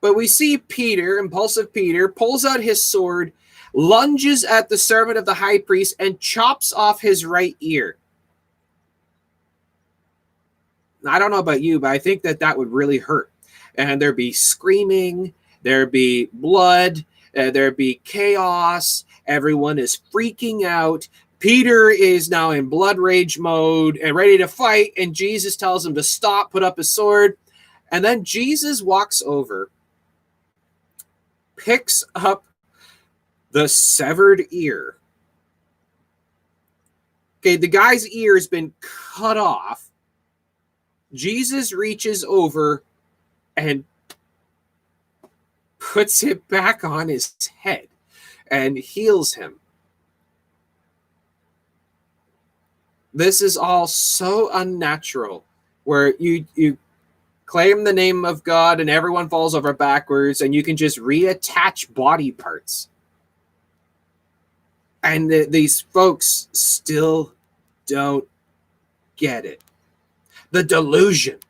But we see Peter, impulsive Peter, pulls out his sword, lunges at the servant of the high priest, and chops off his right ear. I don't know about you, but I think that that would really hurt. And there'd be screaming, there'd be blood, uh, there'd be chaos. Everyone is freaking out. Peter is now in blood rage mode and ready to fight, and Jesus tells him to stop, put up his sword. And then Jesus walks over, picks up the severed ear. Okay, the guy's ear has been cut off. Jesus reaches over and puts it back on his head and heals him. this is all so unnatural where you you claim the name of God and everyone falls over backwards and you can just reattach body parts. And the, these folks still don't get it. The delusion.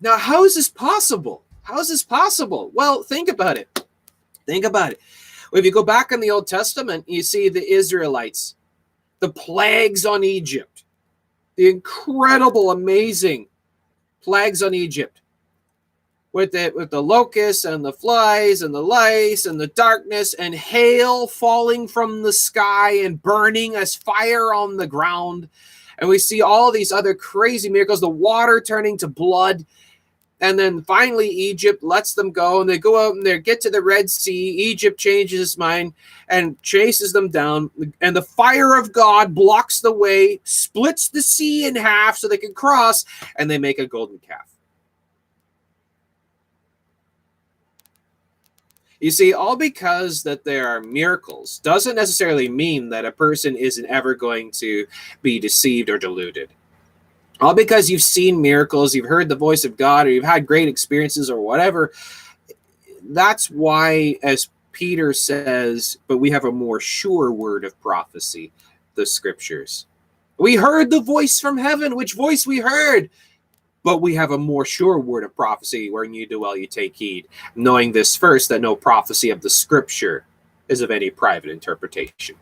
Now, how is this possible? How is this possible? Well, think about it. Think about it. If you go back in the Old Testament, you see the Israelites, the plagues on Egypt, the incredible, amazing plagues on Egypt with the with the locusts and the flies and the lice and the darkness and hail falling from the sky and burning as fire on the ground. And we see all these other crazy miracles the water turning to blood. And then finally egypt lets them go and they go out and they get to the red sea. Egypt changes its mind and chases them down. And the fire of god blocks the way splits the sea in half so they can cross and they make a golden calf You see, all because that there are miracles doesn't necessarily mean that a person isn't ever going to be deceived or deluded. All because you've seen miracles, you've heard the voice of God, or you've had great experiences or whatever. That's why, as Peter says, but we have a more sure word of prophecy, the scriptures. We heard the voice from heaven. Which voice we heard? But we have a more sure word of prophecy wherein you do well you take heed knowing this first that no prophecy of the scripture is of any private interpretation.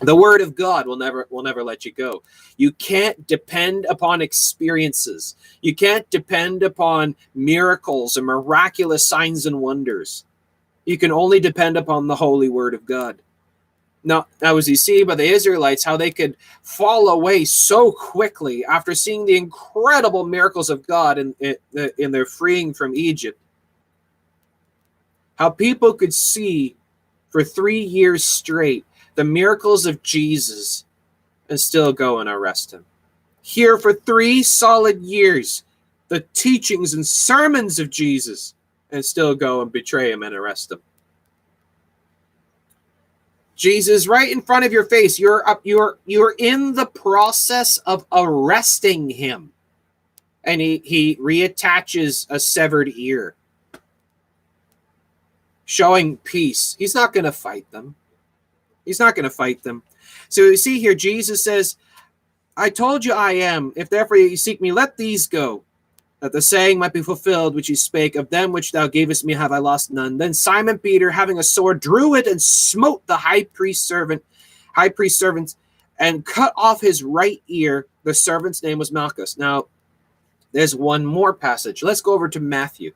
The word of god will never will never let you go. You can't depend upon experiences. You can't depend upon miracles and miraculous signs and wonders. You can only depend upon the holy word of god now, now as you see by the Israelites, how they could fall away so quickly after seeing the incredible miracles of God in, in, in their freeing from Egypt. How people could see for three years straight the miracles of Jesus and still go and arrest him. Hear for three solid years the teachings and sermons of Jesus and still go and betray him and arrest him. Jesus, right in front of your face. You're up, you're you're in the process of arresting him. And he, he reattaches a severed ear, showing peace. He's not going to fight them. He's not going to fight them. So you see here, Jesus says, I told you I am. If therefore you seek me, let these go that the saying might be fulfilled which he spake of them which thou gavest me have i lost none. Then simon peter having a sword drew it and smote the high priest servant high priest servants, and cut off his right ear. The servant's name was malchus. Now there's one more passage. Let's go over to matthew.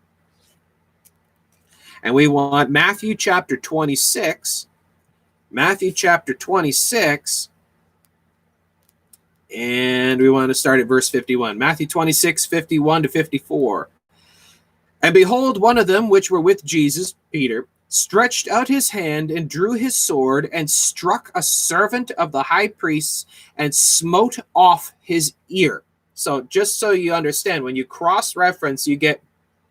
And we want matthew chapter 26 matthew chapter 26 and we want to start at verse 51. Matthew 26, 51 to 54. And behold, one of them which were with Jesus, Peter, stretched out his hand and drew his sword and struck a servant of the high priest and smote off his ear. So, just so you understand, when you cross reference, you get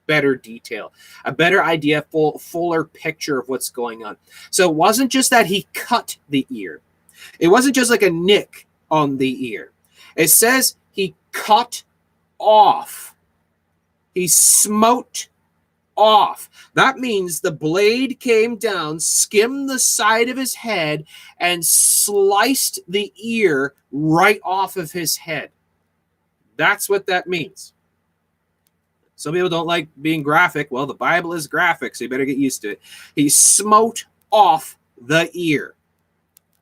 better detail, a better idea, full, fuller picture of what's going on. So, it wasn't just that he cut the ear, it wasn't just like a nick on the ear. It says he cut off, he smote off. That means the blade came down, skimmed the side of his head, and sliced the ear right off of his head. That's what that means. Some people don't like being graphic. Well, the Bible is graphic, so you better get used to it. He smote off the ear.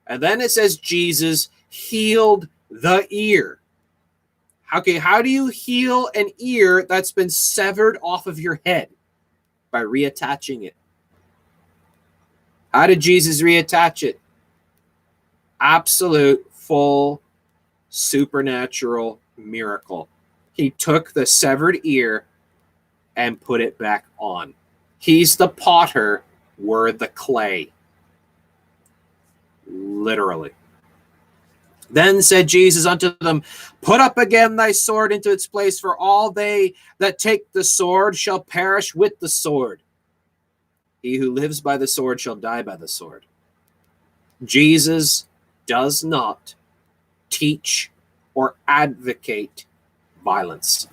And then it says Jesus healed the ear. Okay, how do you heal an ear that's been severed off of your head? By reattaching it. How did Jesus reattach it? Absolute, full, supernatural miracle. He took the severed ear and put it back on. He's the potter, we're the clay. Literally. Then said Jesus unto them, Put up again thy sword into its place, for all they that take the sword shall perish with the sword. He who lives by the sword shall die by the sword. Jesus does not teach or advocate violence.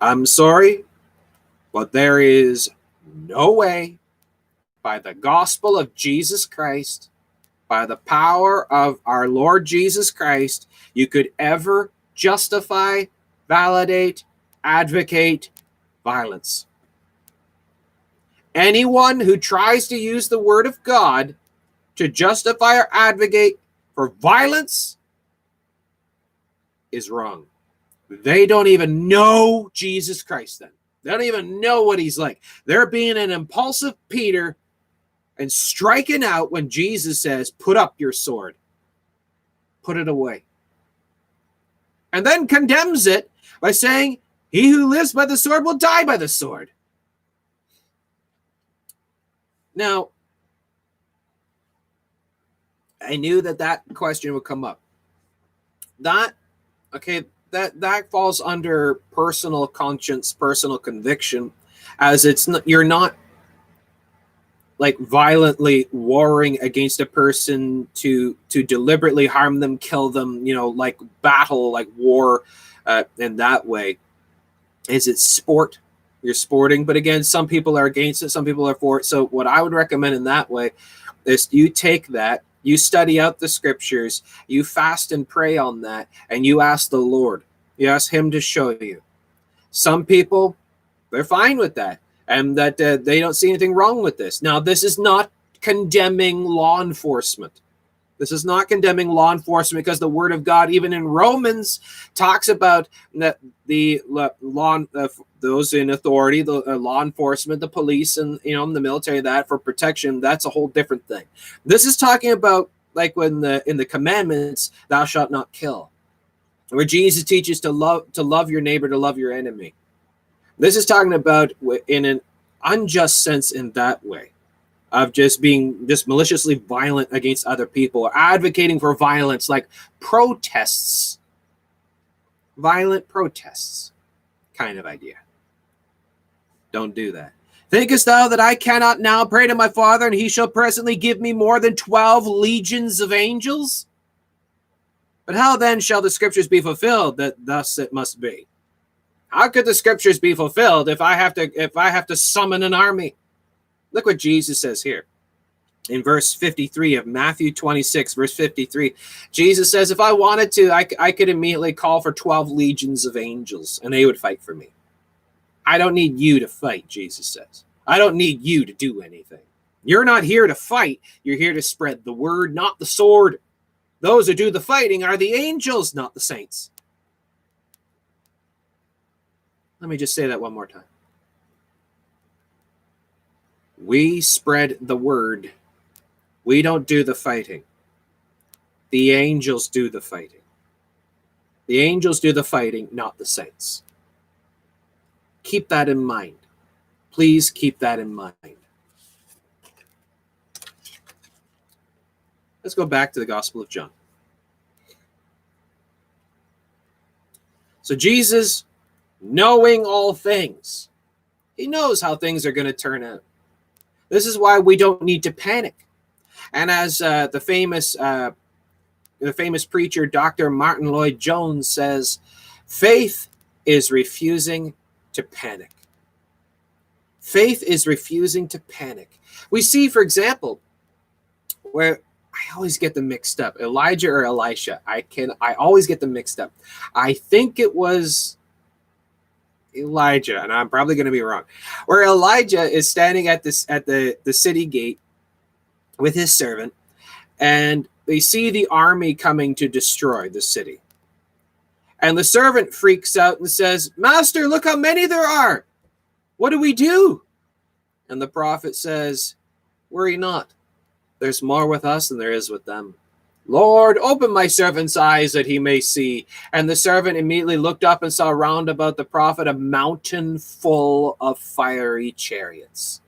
I'm sorry, but there is no way by the gospel of Jesus Christ by the power of our Lord Jesus Christ, you could ever justify, validate, advocate violence. Anyone who tries to use the word of God to justify or advocate for violence is wrong. They don't even know Jesus Christ then. They don't even know what he's like. They're being an impulsive Peter and striking out when Jesus says, Put up your sword, put it away. And then condemns it by saying, He who lives by the sword will die by the sword. Now, I knew that that question would come up. That, okay, that that falls under personal conscience, personal conviction, as it's not, you're not like violently warring against a person to to deliberately harm them, kill them, you know, like battle, like war, uh, in that way. Is it sport? You're sporting, but again, some people are against it, some people are for it. So, what I would recommend in that way is you take that, you study out the scriptures, you fast and pray on that, and you ask the Lord. You ask Him to show you. Some people, they're fine with that and that uh, they don't see anything wrong with this. Now, this is not condemning law enforcement. This is not condemning law enforcement because the Word of God, even in Romans, talks about that the law, uh, those in authority, the uh, law enforcement, the police, and you know the military, that for protection. That's a whole different thing. This is talking about like when the in the commandments, thou shalt not kill, where Jesus teaches to love to love your neighbor, to love your enemy. This is talking about in an unjust sense in that way of just being just maliciously violent against other people or advocating for violence like protests. Violent protests kind of idea. Don't do that. Thinkest thou that i cannot now pray to my father and he shall presently give me more than 12 legions of angels? But how then shall the scriptures be fulfilled that thus it must be how could the scriptures be fulfilled if I have to if I have to summon an army? Look what Jesus says here. In verse 53 of Matthew 26, verse 53, Jesus says, If I wanted to, I, I could immediately call for 12 legions of angels and they would fight for me. I don't need you to fight, Jesus says. I don't need you to do anything. You're not here to fight. You're here to spread the word, not the sword. Those who do the fighting are the angels, not the saints. Let me just say that one more time. We spread the word. We don't do the fighting. The angels do the fighting. The angels do the fighting, not the saints. Keep that in mind. Please keep that in mind. Let's go back to the Gospel of John. So Jesus knowing all things. He knows how things are going to turn out. This is why we don't need to panic. And as uh, the famous uh, the famous preacher Dr. Martyn Lloyd-Jones says, faith is refusing to panic. Faith is refusing to panic. We see, for example, where I always get them mixed up, Elijah or Elisha. I can I always get them mixed up. I think it was Elijah, and I'm probably going to be wrong, where Elijah is standing at this at the the city gate with his servant, and they see the army coming to destroy the city. And the servant freaks out and says, "Master, look how many there are. What do we do?" And the prophet says, "Worry not. There's more with us than there is with them." Lord, open my servant's eyes that he may see. And the servant immediately looked up and saw round about the prophet a mountain full of fiery chariots.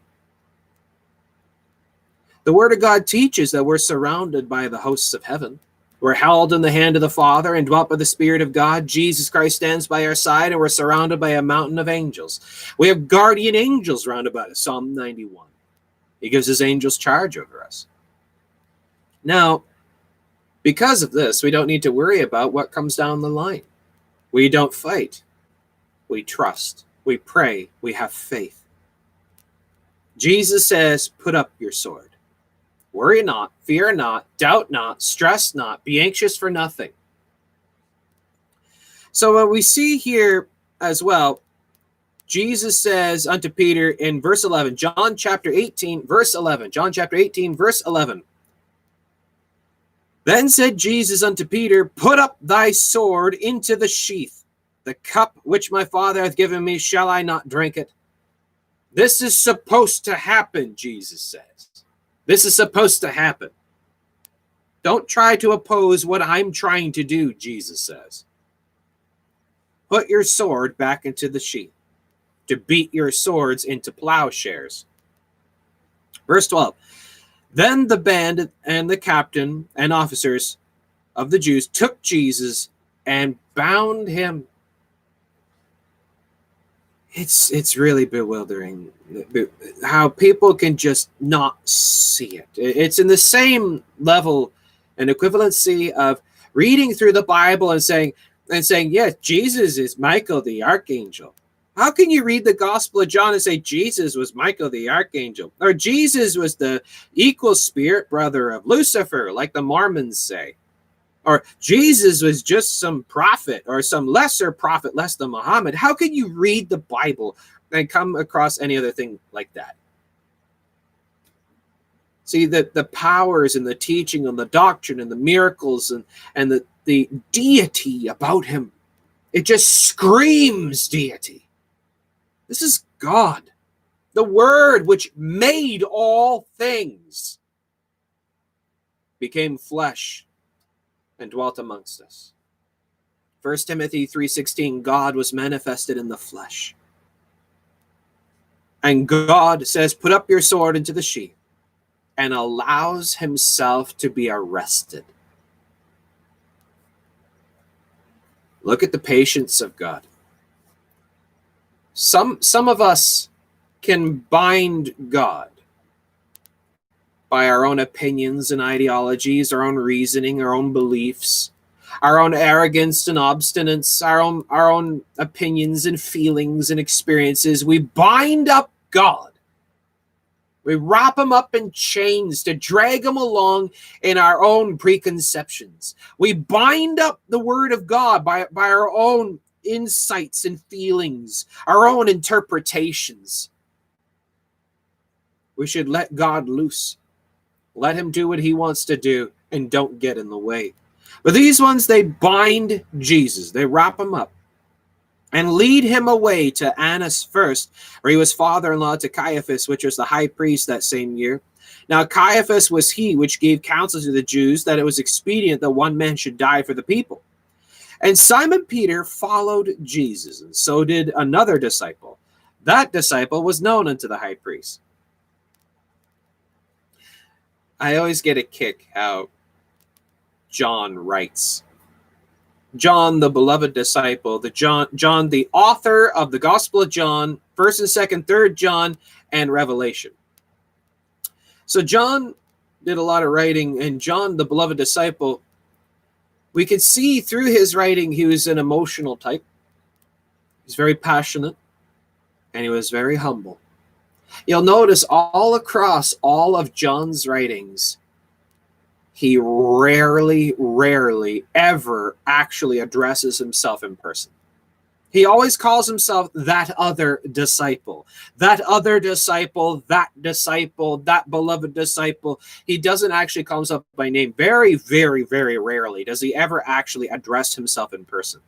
The word of God teaches that we're surrounded by the hosts of heaven. We're held in the hand of the Father and dwelt by the Spirit of God. Jesus Christ stands by our side, and we're surrounded by a mountain of angels. We have guardian angels round about us. Psalm 91. He gives his angels charge over us. Now, because of this, we don't need to worry about what comes down the line. We don't fight. We trust. We pray. We have faith. Jesus says, Put up your sword. Worry not, fear not, doubt not, stress not, be anxious for nothing. So, what we see here as well, Jesus says unto Peter in verse 11, John chapter 18, verse 11, John chapter 18, verse 11. Then said Jesus unto Peter, Put up thy sword into the sheath. The cup which my Father hath given me, shall I not drink it? This is supposed to happen, Jesus says. This is supposed to happen. Don't try to oppose what I'm trying to do, Jesus says. Put your sword back into the sheath to beat your swords into plowshares. Verse 12 Then the band and the captain and officers of the Jews took Jesus and bound him. It's it's really bewildering how people can just not see it. It's in the same level and equivalency of reading through the Bible and saying and saying, yes, Jesus is Michael the archangel. How can you read the Gospel of John and say Jesus was Michael the archangel, or Jesus was the equal spirit brother of Lucifer, like the Mormons say, or Jesus was just some prophet or some lesser prophet less than Muhammad? How can you read the Bible and come across any other thing like that? See that the powers and the teaching and the doctrine and the miracles and and the the deity about him, it just screams deity this is God, the Word which made all things, became flesh and dwelt amongst us. 1 Timothy 3:16 God was manifested in the flesh. And God says, "Put up your sword into the sheath," and allows himself to be arrested. Look at the patience of God some some of us can bind God by our own opinions and ideologies, our own reasoning, our own beliefs, our own arrogance and obstinance, our own our own opinions and feelings and experiences. We bind up God. We wrap him up in chains to drag him along in our own preconceptions. We bind up the word of God by, by our own insights and feelings, our own interpretations. We should let God loose. Let him do what he wants to do and don't get in the way. But these ones, they bind Jesus, they wrap him up and lead him away to Annas first, where he was father in law to Caiaphas, which was the high priest that same year. Now, Caiaphas was he which gave counsel to the Jews that it was expedient that one man should die for the people. And Simon Peter followed Jesus, and so did another disciple. That disciple was known unto the high priest. I always get a kick how John writes. John, the beloved disciple, the John, John, the author of the Gospel of John, First and Second, Third John, and Revelation. So John did a lot of writing, and John, the beloved disciple, we could see through his writing he was an emotional type. He's very passionate and he was very humble. You'll notice all across all of John's writings, he rarely, rarely ever actually addresses himself in person. He always calls himself that other disciple, that other disciple, that disciple, that beloved disciple. He doesn't actually call himself by name. Very, very, very rarely does he ever actually address himself in person.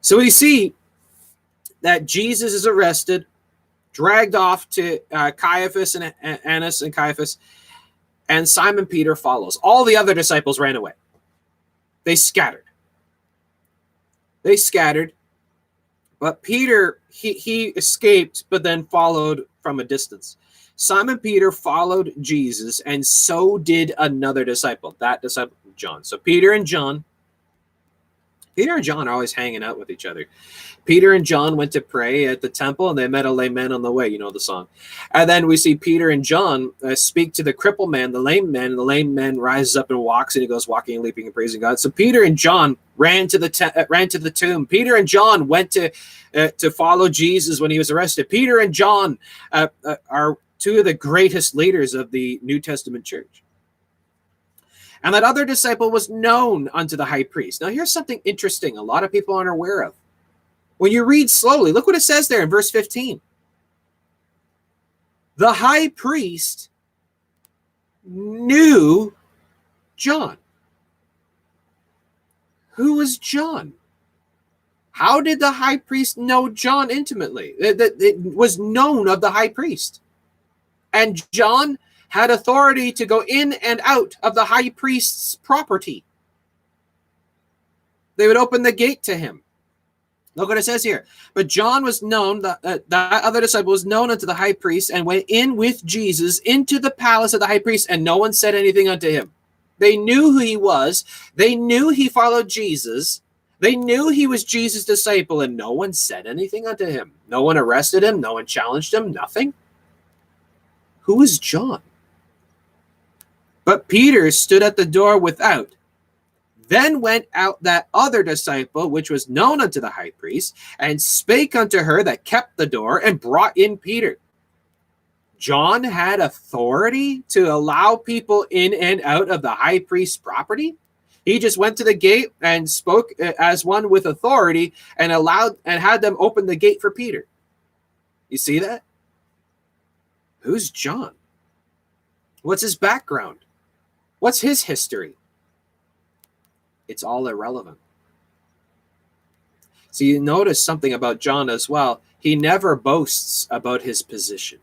So we see that Jesus is arrested, dragged off to uh, Caiaphas and Annas and Caiaphas, and Simon Peter follows. All the other disciples ran away. They scattered. They scattered. But Peter, he, he escaped, but then followed from a distance. Simon Peter followed Jesus, and so did another disciple, that disciple, John. So Peter and John Peter and John are always hanging out with each other. Peter and John went to pray at the temple and they met a lame man on the way. You know the song. And then we see Peter and John uh, speak to the crippled man, the lame man, the lame man rises up and walks and he goes walking and leaping and praising God. So Peter and John ran to the te- uh, ran to the tomb. Peter and John went to uh, to follow Jesus when he was arrested. Peter and John uh, uh, are two of the greatest leaders of the New Testament church. And that other disciple was known unto the high priest. Now, here's something interesting a lot of people aren't aware of. When you read slowly, look what it says there in verse 15. The high priest knew John. Who was John? How did the high priest know John intimately? That it was known of the high priest. And John had authority to go in and out of the high priest's property. They would open the gate to him. Look what it says here. But John was known, the, uh, that other disciple was known unto the high priest and went in with Jesus into the palace of the high priest, and no one said anything unto him. They knew who he was, they knew he followed Jesus, they knew he was Jesus' disciple, and no one said anything unto him. No one arrested him, no one challenged him, nothing. Who is John? But Peter stood at the door without. Then went out that other disciple, which was known unto the high priest, and spake unto her that kept the door, and brought in Peter. John had authority to allow people in and out of the high priest's property? He just went to the gate and spoke uh, as one with authority and allowed and had them open the gate for Peter. You see that? Who's John? What's his background? What's his history? It's all irrelevant. So you notice something about John as well. He never boasts about his position.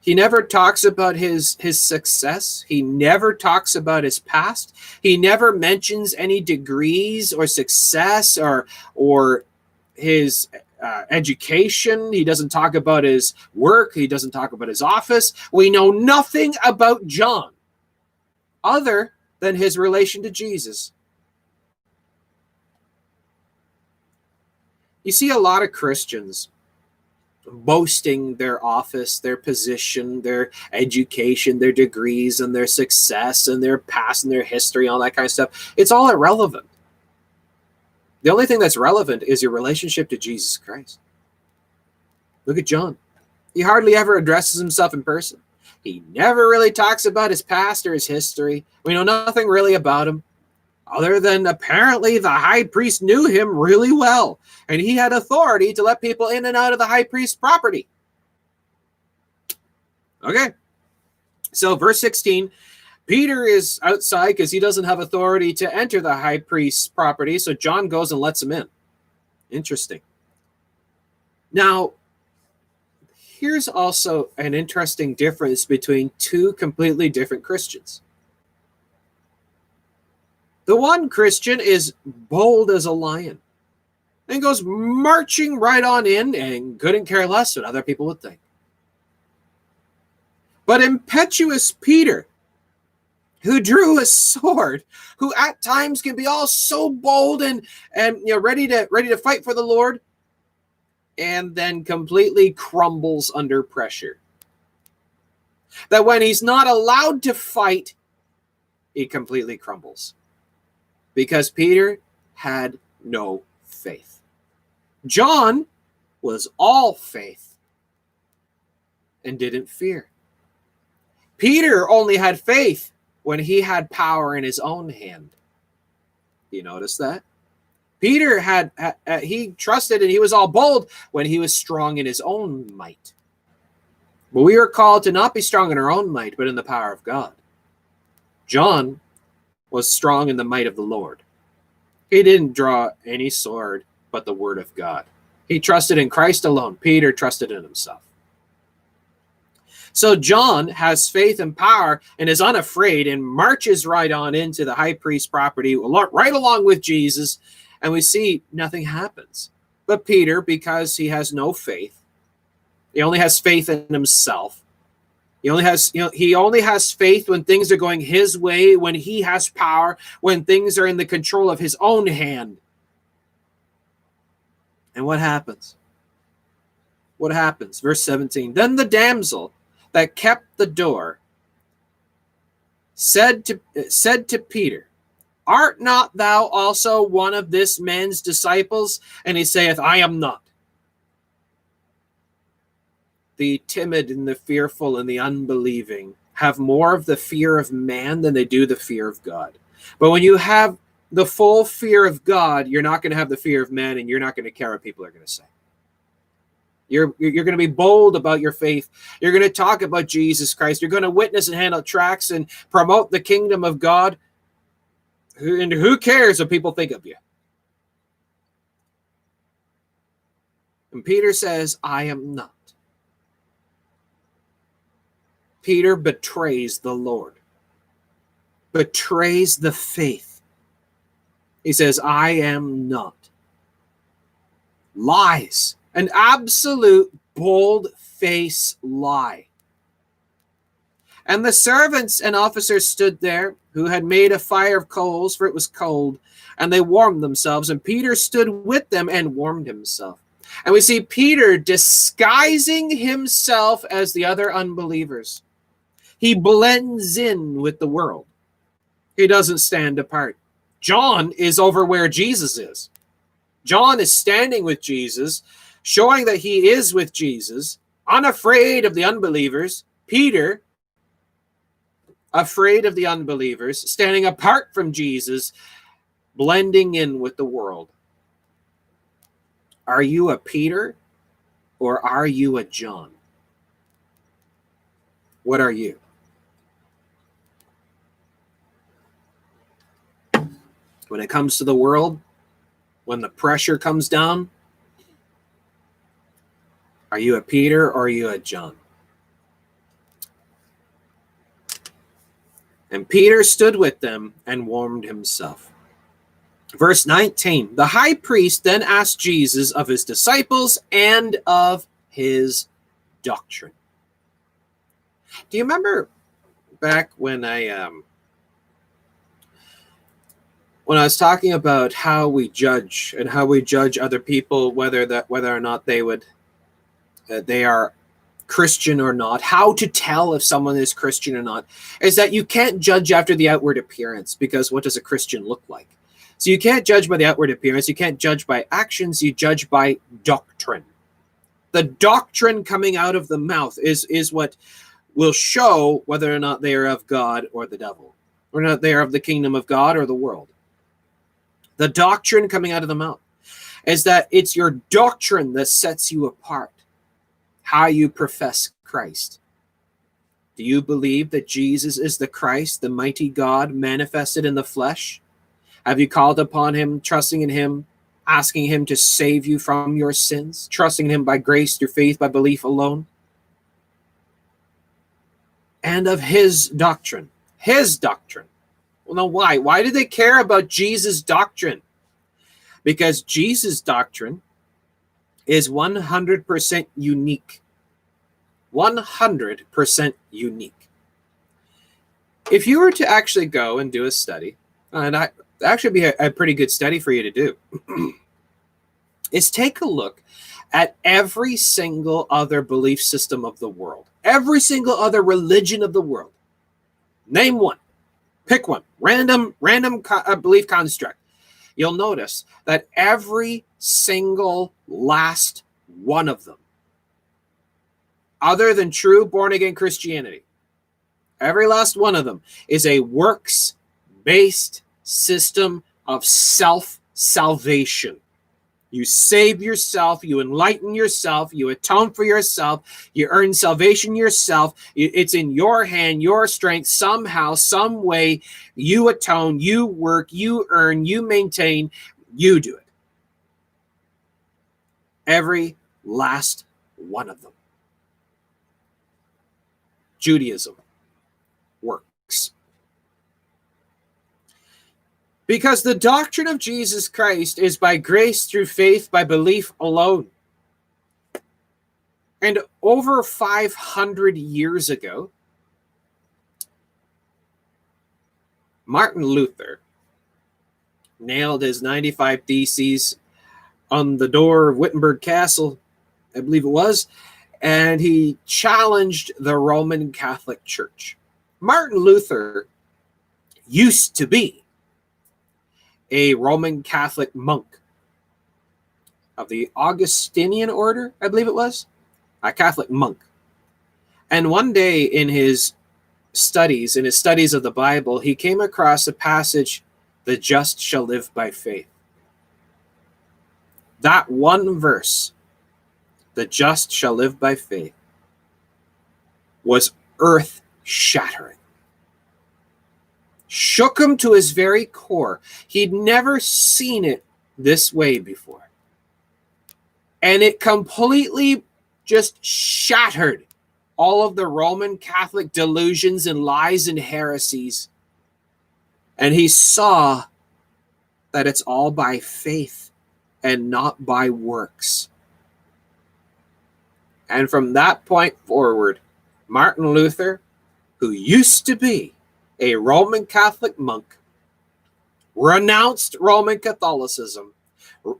He never talks about his his success. He never talks about his past. He never mentions any degrees or success or or his uh, education. He doesn't talk about his work. He doesn't talk about his office. We know nothing about John other than his relation to Jesus. You see a lot of Christians boasting their office, their position, their education, their degrees, and their success, and their past and their history, all that kind of stuff. It's all irrelevant. The only thing that's relevant is your relationship to Jesus Christ. Look at John. He hardly ever addresses himself in person. He never really talks about his past or his history. We know nothing really about him other than apparently the high priest knew him really well and he had authority to let people in and out of the high priest's property. Okay. So, verse 16 Peter is outside because he doesn't have authority to enter the high priest's property. So, John goes and lets him in. Interesting. Now, here's also an interesting difference between two completely different Christians. The one Christian is bold as a lion and goes marching right on in and couldn't care less what other people would think. But impetuous Peter, who drew a sword, who at times can be all so bold and and you know ready to ready to fight for the Lord, and then completely crumbles under pressure. That when he's not allowed to fight, he completely crumbles because Peter had no faith. John was all faith and didn't fear. Peter only had faith when he had power in his own hand. You notice that? Peter had, uh, he trusted and he was all bold when he was strong in his own might. But we are called to not be strong in our own might, but in the power of God. John was strong in the might of the Lord. He didn't draw any sword but the word of God. He trusted in Christ alone. Peter trusted in himself. So John has faith and power and is unafraid and marches right on into the high priest's property, right along with Jesus. And we see nothing happens. But Peter, because he has no faith, he only has faith in himself, he only has, you know, he only has faith when things are going his way, when he has power, when things are in the control of his own hand. And what happens? What happens? Verse 17. Then the damsel that kept the door said to said to Peter, Art not thou also one of this man's disciples? And he saith, I am not. the timid and the fearful and the unbelieving have more of the fear of man than they do the fear of God. But when you have the full fear of God, you're not going to have the fear of man and you're not going to care what people are going to say. You're, you're going to be bold about your faith. You're going to talk about Jesus Christ. You're going to witness and hand out tracts and promote the kingdom of God. And who cares what people think of you? And Peter says, I am not. Peter betrays the Lord, betrays the faith. He says, I am not. Lies, an absolute bold face lie. And the servants and officers stood there, who had made a fire of coals, for it was cold, and they warmed themselves. And Peter stood with them and warmed himself. And we see Peter disguising himself as the other unbelievers. He blends in with the world, he doesn't stand apart. John is over where Jesus is. John is standing with Jesus, showing that he is with Jesus, unafraid of the unbelievers. Peter, afraid of the unbelievers, standing apart from Jesus, blending in with the world. Are you a Peter or are you a John? What are you? When it comes to the world, when the pressure comes down, are you a Peter or are you a John? And Peter stood with them and warmed himself. Verse 19 The high priest then asked Jesus of his disciples and of his doctrine. Do you remember back when I um when I was talking about how we judge and how we judge other people whether that whether or not they would uh, they are Christian or not, how to tell if someone is Christian or not, is that you can't judge after the outward appearance because what does a Christian look like? So you can't judge by the outward appearance, you can't judge by actions, you judge by doctrine. The doctrine coming out of the mouth is is what will show whether or not they are of God or the devil, or not they are of the kingdom of God or the world. The doctrine coming out of the mouth is that it's your doctrine that sets you apart, how you profess Christ. Do you believe that Jesus is the Christ, the mighty God manifested in the flesh? Have you called upon him, trusting in him, asking him to save you from your sins, trusting in him by grace through faith, by belief alone? And of his doctrine. His doctrine. Well, now why? Why do they care about Jesus' doctrine? Because Jesus' doctrine is 100% unique. 100% unique. If you were to actually go and do a study, and I, actually be a, a pretty good study for you to do is take a look at every single other belief system of the world, every single other religion of the world. Name one, pick one, random, random co- uh, belief construct. You'll notice that every single last one of them, other than true born again Christianity, every last one of them is a works based system of self salvation. You save yourself, you enlighten yourself, you atone for yourself, you earn salvation yourself. It's in your hand, your strength, somehow, some way. You atone, you work, you earn, you maintain, you do it. Every last one of them. Judaism works. Because the doctrine of Jesus Christ is by grace through faith, by belief alone. And over 500 years ago, Martin Luther nailed his 95 Theses on the door of Wittenberg Castle, I believe it was, and he challenged the Roman Catholic Church. Martin Luther used to be a Roman Catholic monk of the Augustinian order, I believe it was, a Catholic monk. And one day in his studies, in his studies of the Bible, he came across a passage, the just shall live by faith. That one verse, the just shall live by faith, was earth shattering. Shook him to his very core. He'd never seen it this way before. And it completely just shattered all of the Roman Catholic delusions and lies and heresies. And he saw that it's all by faith and not by works. And from that point forward, Martin Luther, who used to be a Roman Catholic monk, renounced Roman Catholicism,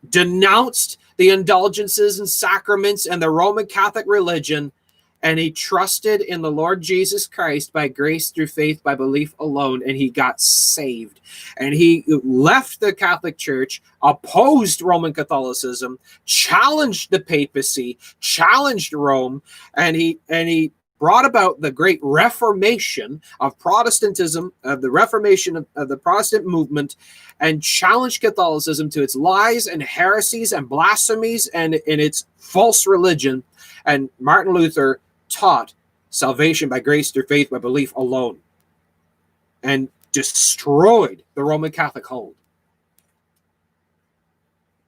denounced the indulgences and sacraments and the Roman Catholic religion, and he trusted in the Lord Jesus Christ by grace through faith by belief alone and he got saved. And he left the Catholic Church opposed Roman Catholicism challenged the papacy challenged Rome and he and he brought about the great reformation of Protestantism, of the reformation of, of, the Protestant movement, and challenged Catholicism to its lies and heresies and blasphemies and in its false religion. And Martin Luther taught salvation by grace through faith by belief alone and destroyed the Roman Catholic hold.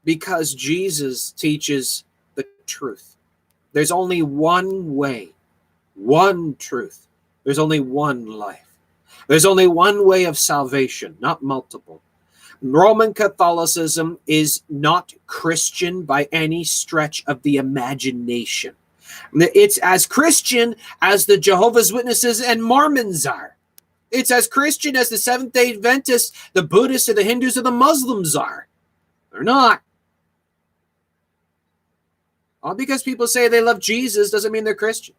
Because Jesus teaches the truth. There's only one way, one truth. There's only one life. There's only one way of salvation, not multiple. Roman Catholicism is not Christian by any stretch of the imagination. It's as Christian as the Jehovah's Witnesses and Mormons are. It's as Christian as the Seventh day Adventists, the Buddhists, or the Hindus, or the Muslims are. They're not. All because people say they love Jesus doesn't mean they're Christian.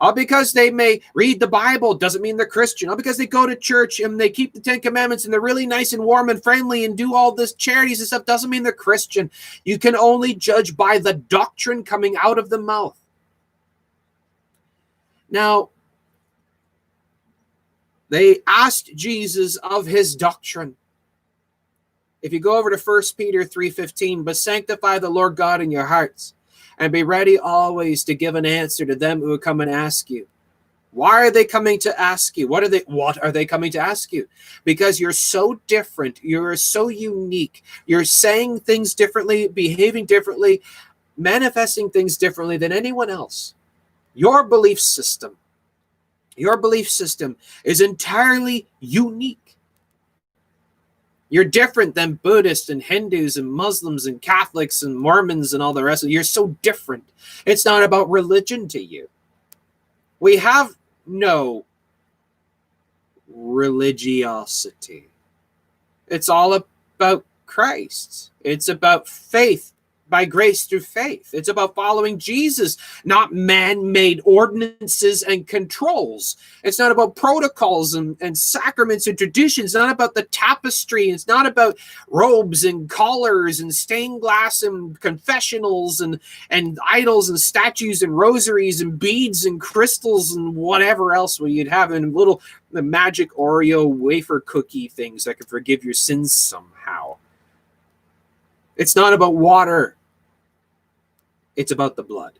All because they may read the Bible doesn't mean they're Christian. All because they go to church and they keep the Ten Commandments and they're really nice and warm and friendly and do all this charities and stuff doesn't mean they're Christian. You can only judge by the doctrine coming out of the mouth. Now, they asked Jesus of his doctrine. If you go over to 1 Peter 3:15, but sanctify the Lord God in your hearts, and be ready always to give an answer to them who come and ask you. Why are they coming to ask you? What are they what are they coming to ask you? Because you're so different, you're so unique. You're saying things differently, behaving differently, manifesting things differently than anyone else. Your belief system, your belief system is entirely unique. You're different than Buddhists and Hindus and Muslims and Catholics and Mormons and all the rest of. You're so different. It's not about religion to you. We have no religiosity. It's all about Christ. It's about faith by grace through faith. It's about following Jesus, not man made ordinances and controls. It's not about protocols and, and sacraments and traditions. It's not about the tapestry. It's not about robes and collars and stained glass and confessionals and, and idols and statues and rosaries and beads and crystals and whatever else you'd have in little the magic Oreo wafer cookie things that could forgive your sins somehow. It's not about water. It's about the blood.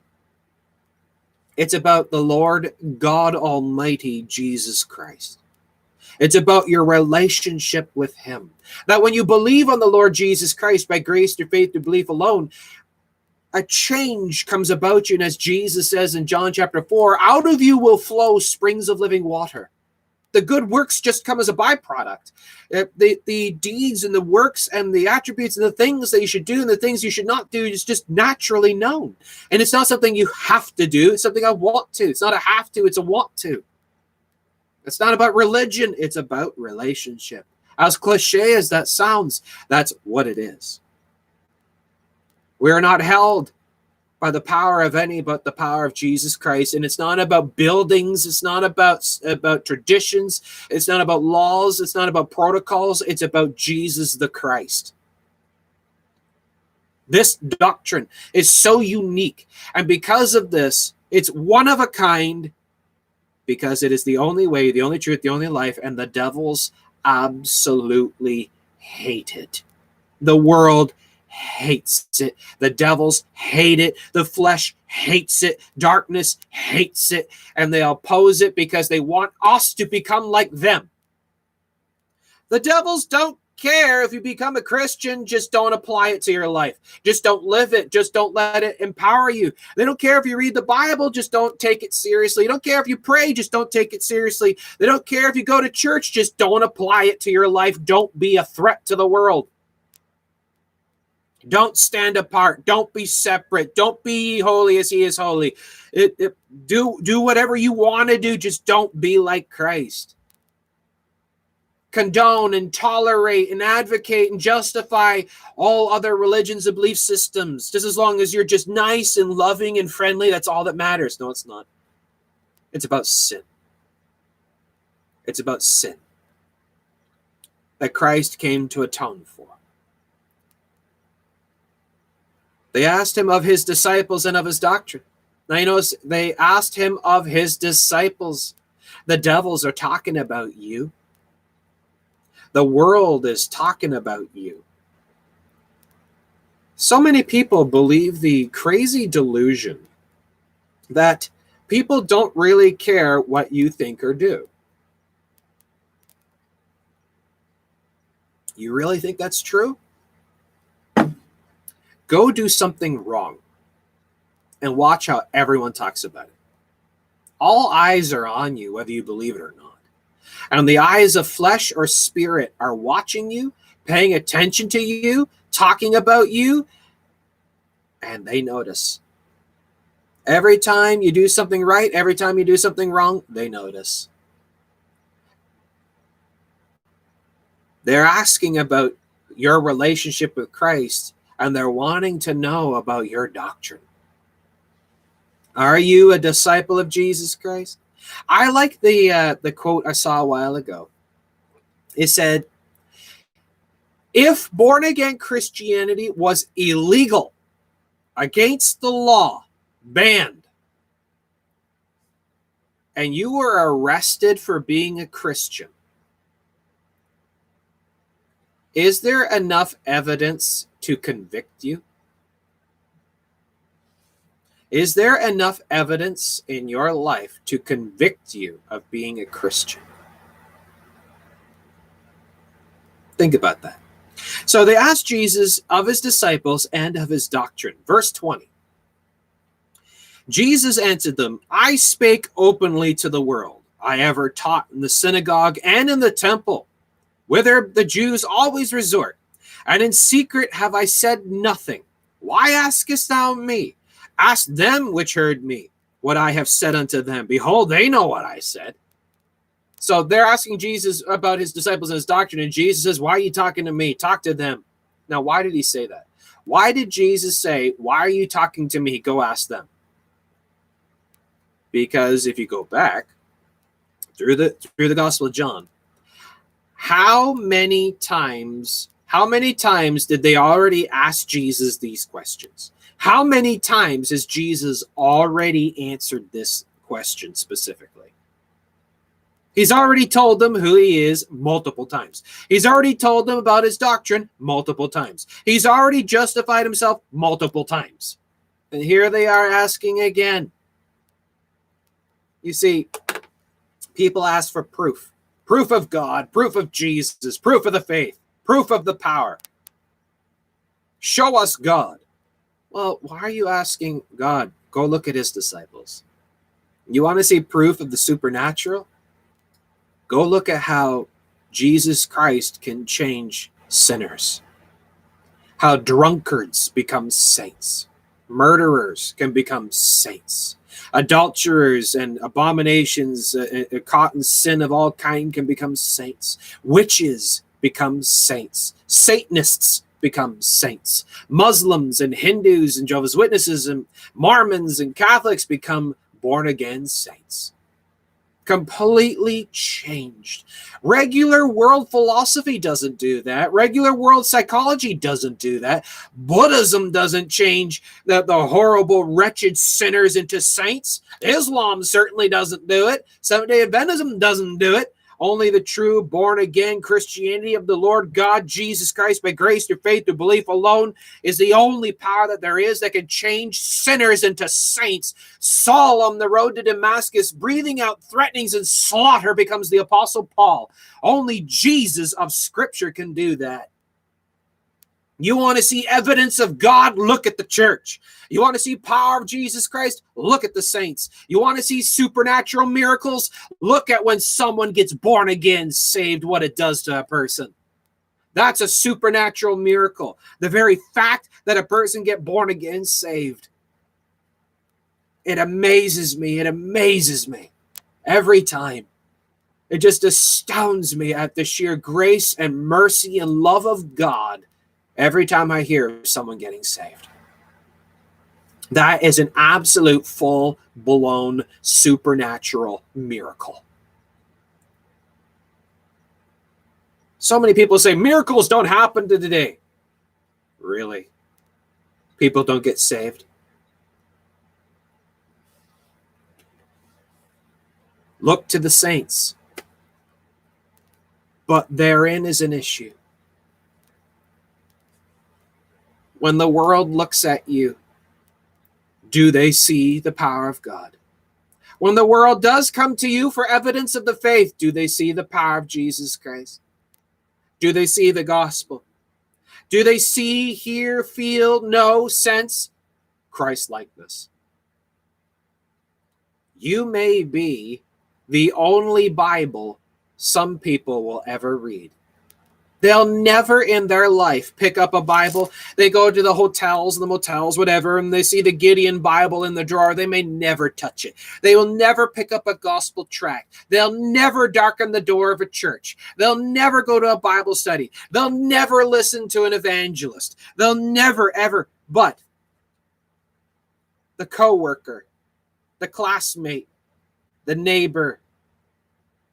It's about the Lord God Almighty Jesus Christ. It's about your relationship with Him. That when you believe on the Lord Jesus Christ by grace through faith through belief alone, a change comes about you. And as Jesus says in John chapter 4, out of you will flow springs of living water the good works just come as a byproduct. Uh, the the deeds and the works and the attributes and the things that you should do and the things you should not do is just naturally known. And it's not something you have to do. It's something I want to. It's not a have to. It's a want to. It's not about religion. It's about relationship. As cliche as that sounds, that's what it is. We are not held by the power of any but the power of Jesus Christ. And it's not about buildings, it's not about about traditions, it's not about laws, it's not about protocols, it's about Jesus the Christ. This doctrine is so unique. And because of this, it's one of a kind because it is the only way, the only truth, the only life, and the devils absolutely hate it. The world hates it. The devils hate it. The flesh hates it. Darkness hates it. And they oppose it because they want us to become like them. The devils don't care if you become a Christian, just don't apply it to your life. Just don't live it. Just don't let it empower you. They don't care if you read the Bible, just don't take it seriously. They don't care if you pray, just don't take it seriously. They don't care if you go to church, just don't apply it to your life. Don't be a threat to the world. Don't stand apart. Don't be separate. Don't be holy as he is holy. It, it, do do whatever you want to do. Just don't be like Christ condone and tolerate and advocate and justify all other religions and belief systems just as long as you're just nice and loving and friendly that's all that matters no it's not it's about sin it's about sin that christ came to atone for they asked him of his disciples and of his doctrine now you notice they asked him of his disciples the devils are talking about you the world is talking about you. So many people believe the crazy delusion that people don't really care what you think or do. You really think that's true? Go do something wrong and watch how everyone talks about it. All eyes are on you, whether you believe it or not. And the eyes of flesh or spirit are watching you, paying attention to you, talking about you, and they notice. Every time you do something right, every time you do something wrong, they notice. They're asking about your relationship with Christ and they're wanting to know about your doctrine. Are you a disciple of Jesus Christ? I like the uh, the quote I saw a while ago. It said, "If born again Christianity was illegal, against the law, banned, and you were arrested for being a Christian, is there enough evidence to convict you?" Is there enough evidence in your life to convict you of being a Christian? Think about that. So they asked Jesus of his disciples and of his doctrine. Verse 20. Jesus answered them, I spake openly to the world. I ever taught in the synagogue and in the temple, whither the Jews always resort. And in secret have I said nothing. Why askest thou me? Ask them which heard me what I have said unto them. Behold, they know what I said. So they're asking Jesus about his disciples and his doctrine, and Jesus says, Why are you talking to me? Talk to them. Now, why did he say that? Why did Jesus say, Why are you talking to me? Go ask them. Because if you go back through the through the Gospel of John, how many times, how many times did they already ask Jesus these questions? How many times has Jesus already answered this question specifically? He's already told them who he is multiple times. He's already told them about his doctrine multiple times. He's already justified himself multiple times. And here they are asking again. You see, people ask for proof proof of God, proof of Jesus, proof of the faith, proof of the power. Show us God. Well, why are you asking God? Go look at his disciples. You want to see proof of the supernatural? Go look at how Jesus Christ can change sinners, how drunkards become saints, murderers can become saints, adulterers and abominations uh, uh, caught in sin of all kind can become saints, witches become saints, Satanists become saints. Muslims and Hindus and Jehovah's Witnesses and Mormons and Catholics become born again saints. completely changed. Regular world philosophy doesn't do that. Regular world psychology doesn't do that. Buddhism doesn't change the, the horrible, wretched sinners into saints. Islam certainly doesn't do it. Seventh day Adventism doesn't do it. Only the true born again Christianity of the Lord God Jesus Christ by grace through faith through belief alone is the only power that there is that can change sinners into saints. Saul on the road to Damascus, breathing out threatenings and slaughter, becomes the Apostle Paul. Only Jesus of Scripture can do that. You want to see evidence of God? Look at the church. You want to see power of Jesus Christ? Look at the saints. You want to see supernatural miracles? Look at when someone gets born again, saved, what it does to a person. That's a supernatural miracle. The very fact that a person get born again, saved. It amazes me. It amazes me every time. It just astounds me at the sheer grace and mercy and love of God every time I hear someone getting saved. That is an absolute full blown supernatural miracle. So many people say miracles don't happen to today. Really? People don't get saved. Look to the saints. But therein is an issue. When the world looks at you, do they see the power of God? When the world does come to you for evidence of the faith, do they see the power of Jesus Christ? Do they see the gospel? Do they see, hear, feel, know, sense Christ likeness? You may be the only Bible some people will ever read. They'll never in their life pick up a Bible. They go to the hotels the motels, whatever, and they see the Gideon Bible in the drawer. They may never touch it. They will never pick up a gospel tract. They'll never darken the door of a church. They'll never go to a Bible study. They'll never listen to an evangelist. They'll never, ever, but the coworker, the classmate, the neighbor,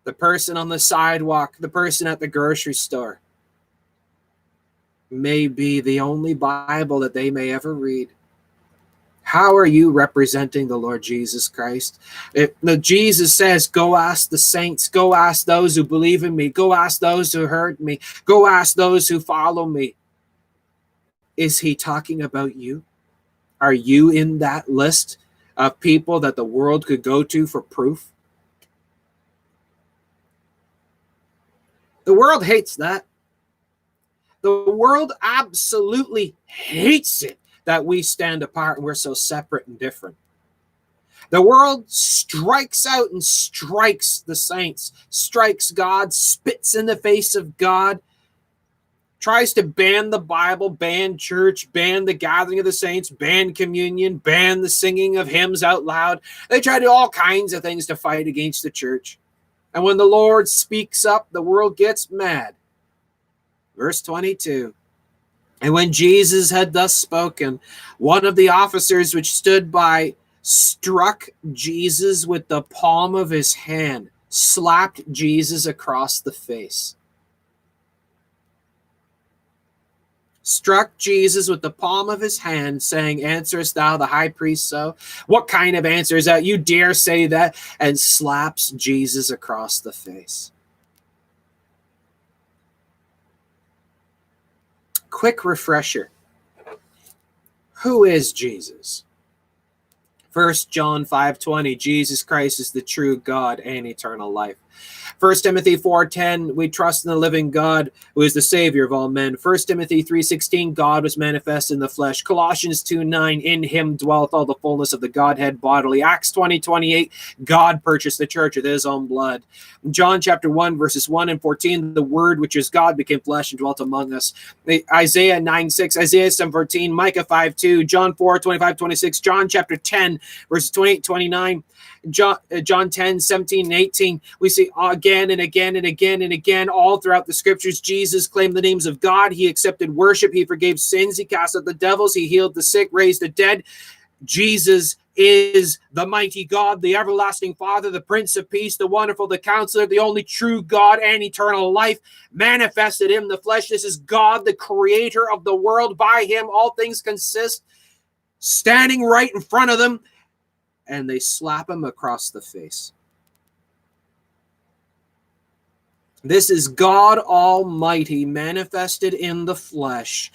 the person on the sidewalk, the person at the grocery store may be the only Bible that they may ever read. How are you representing the Lord Jesus Christ? If no, Jesus says, Go ask the saints, go ask those who believe in me, go ask those who heard me, go ask those who follow me. Is he talking about you? Are you in that list of people that the world could go to for proof? The world hates that. The world absolutely hates it that we stand apart and we're so separate and different. The world strikes out and strikes the saints, strikes God, spits in the face of God, tries to ban the Bible, ban church, ban the gathering of the saints, ban communion, ban the singing of hymns out loud. They try to do all kinds of things to fight against the church. And when the Lord speaks up, the world gets mad. Verse 22. And when Jesus had thus spoken, one of the officers which stood by struck Jesus with the palm of his hand, slapped Jesus across the face. Struck Jesus with the palm of his hand, saying, Answerest thou the high priest so? What kind of answer is that? You dare say that? And slaps Jesus across the face. Quick refresher. Who is Jesus? First John 5:20 Jesus Christ is the true God and eternal life. First Timothy 4:10, we trust in the living God who is the savior of all men. First Timothy 3:16, God was manifest in the flesh. Colossians 2:9, in him dwelleth all the fullness of the Godhead bodily. Acts 20, God purchased the church with his own blood. John chapter 1, verses 1 and 14, the word which is God became flesh and dwelt among us. Isaiah 9, 6, Isaiah 7, 14, Micah 5, 2, John 4, 25, 26, John chapter 10, verses 28, 29. John, uh, John 10, 17, and 18, we see again and again and again and again all throughout the scriptures, Jesus claimed the names of God. He accepted worship. He forgave sins. He cast out the devils. He healed the sick, raised the dead. Jesus is the mighty God, the everlasting Father, the Prince of Peace, the wonderful, the counselor, the only true God and eternal life manifested in the flesh. This is God, the creator of the world. By him, all things consist, standing right in front of them, and they slap him across the face. This is God Almighty manifested in the flesh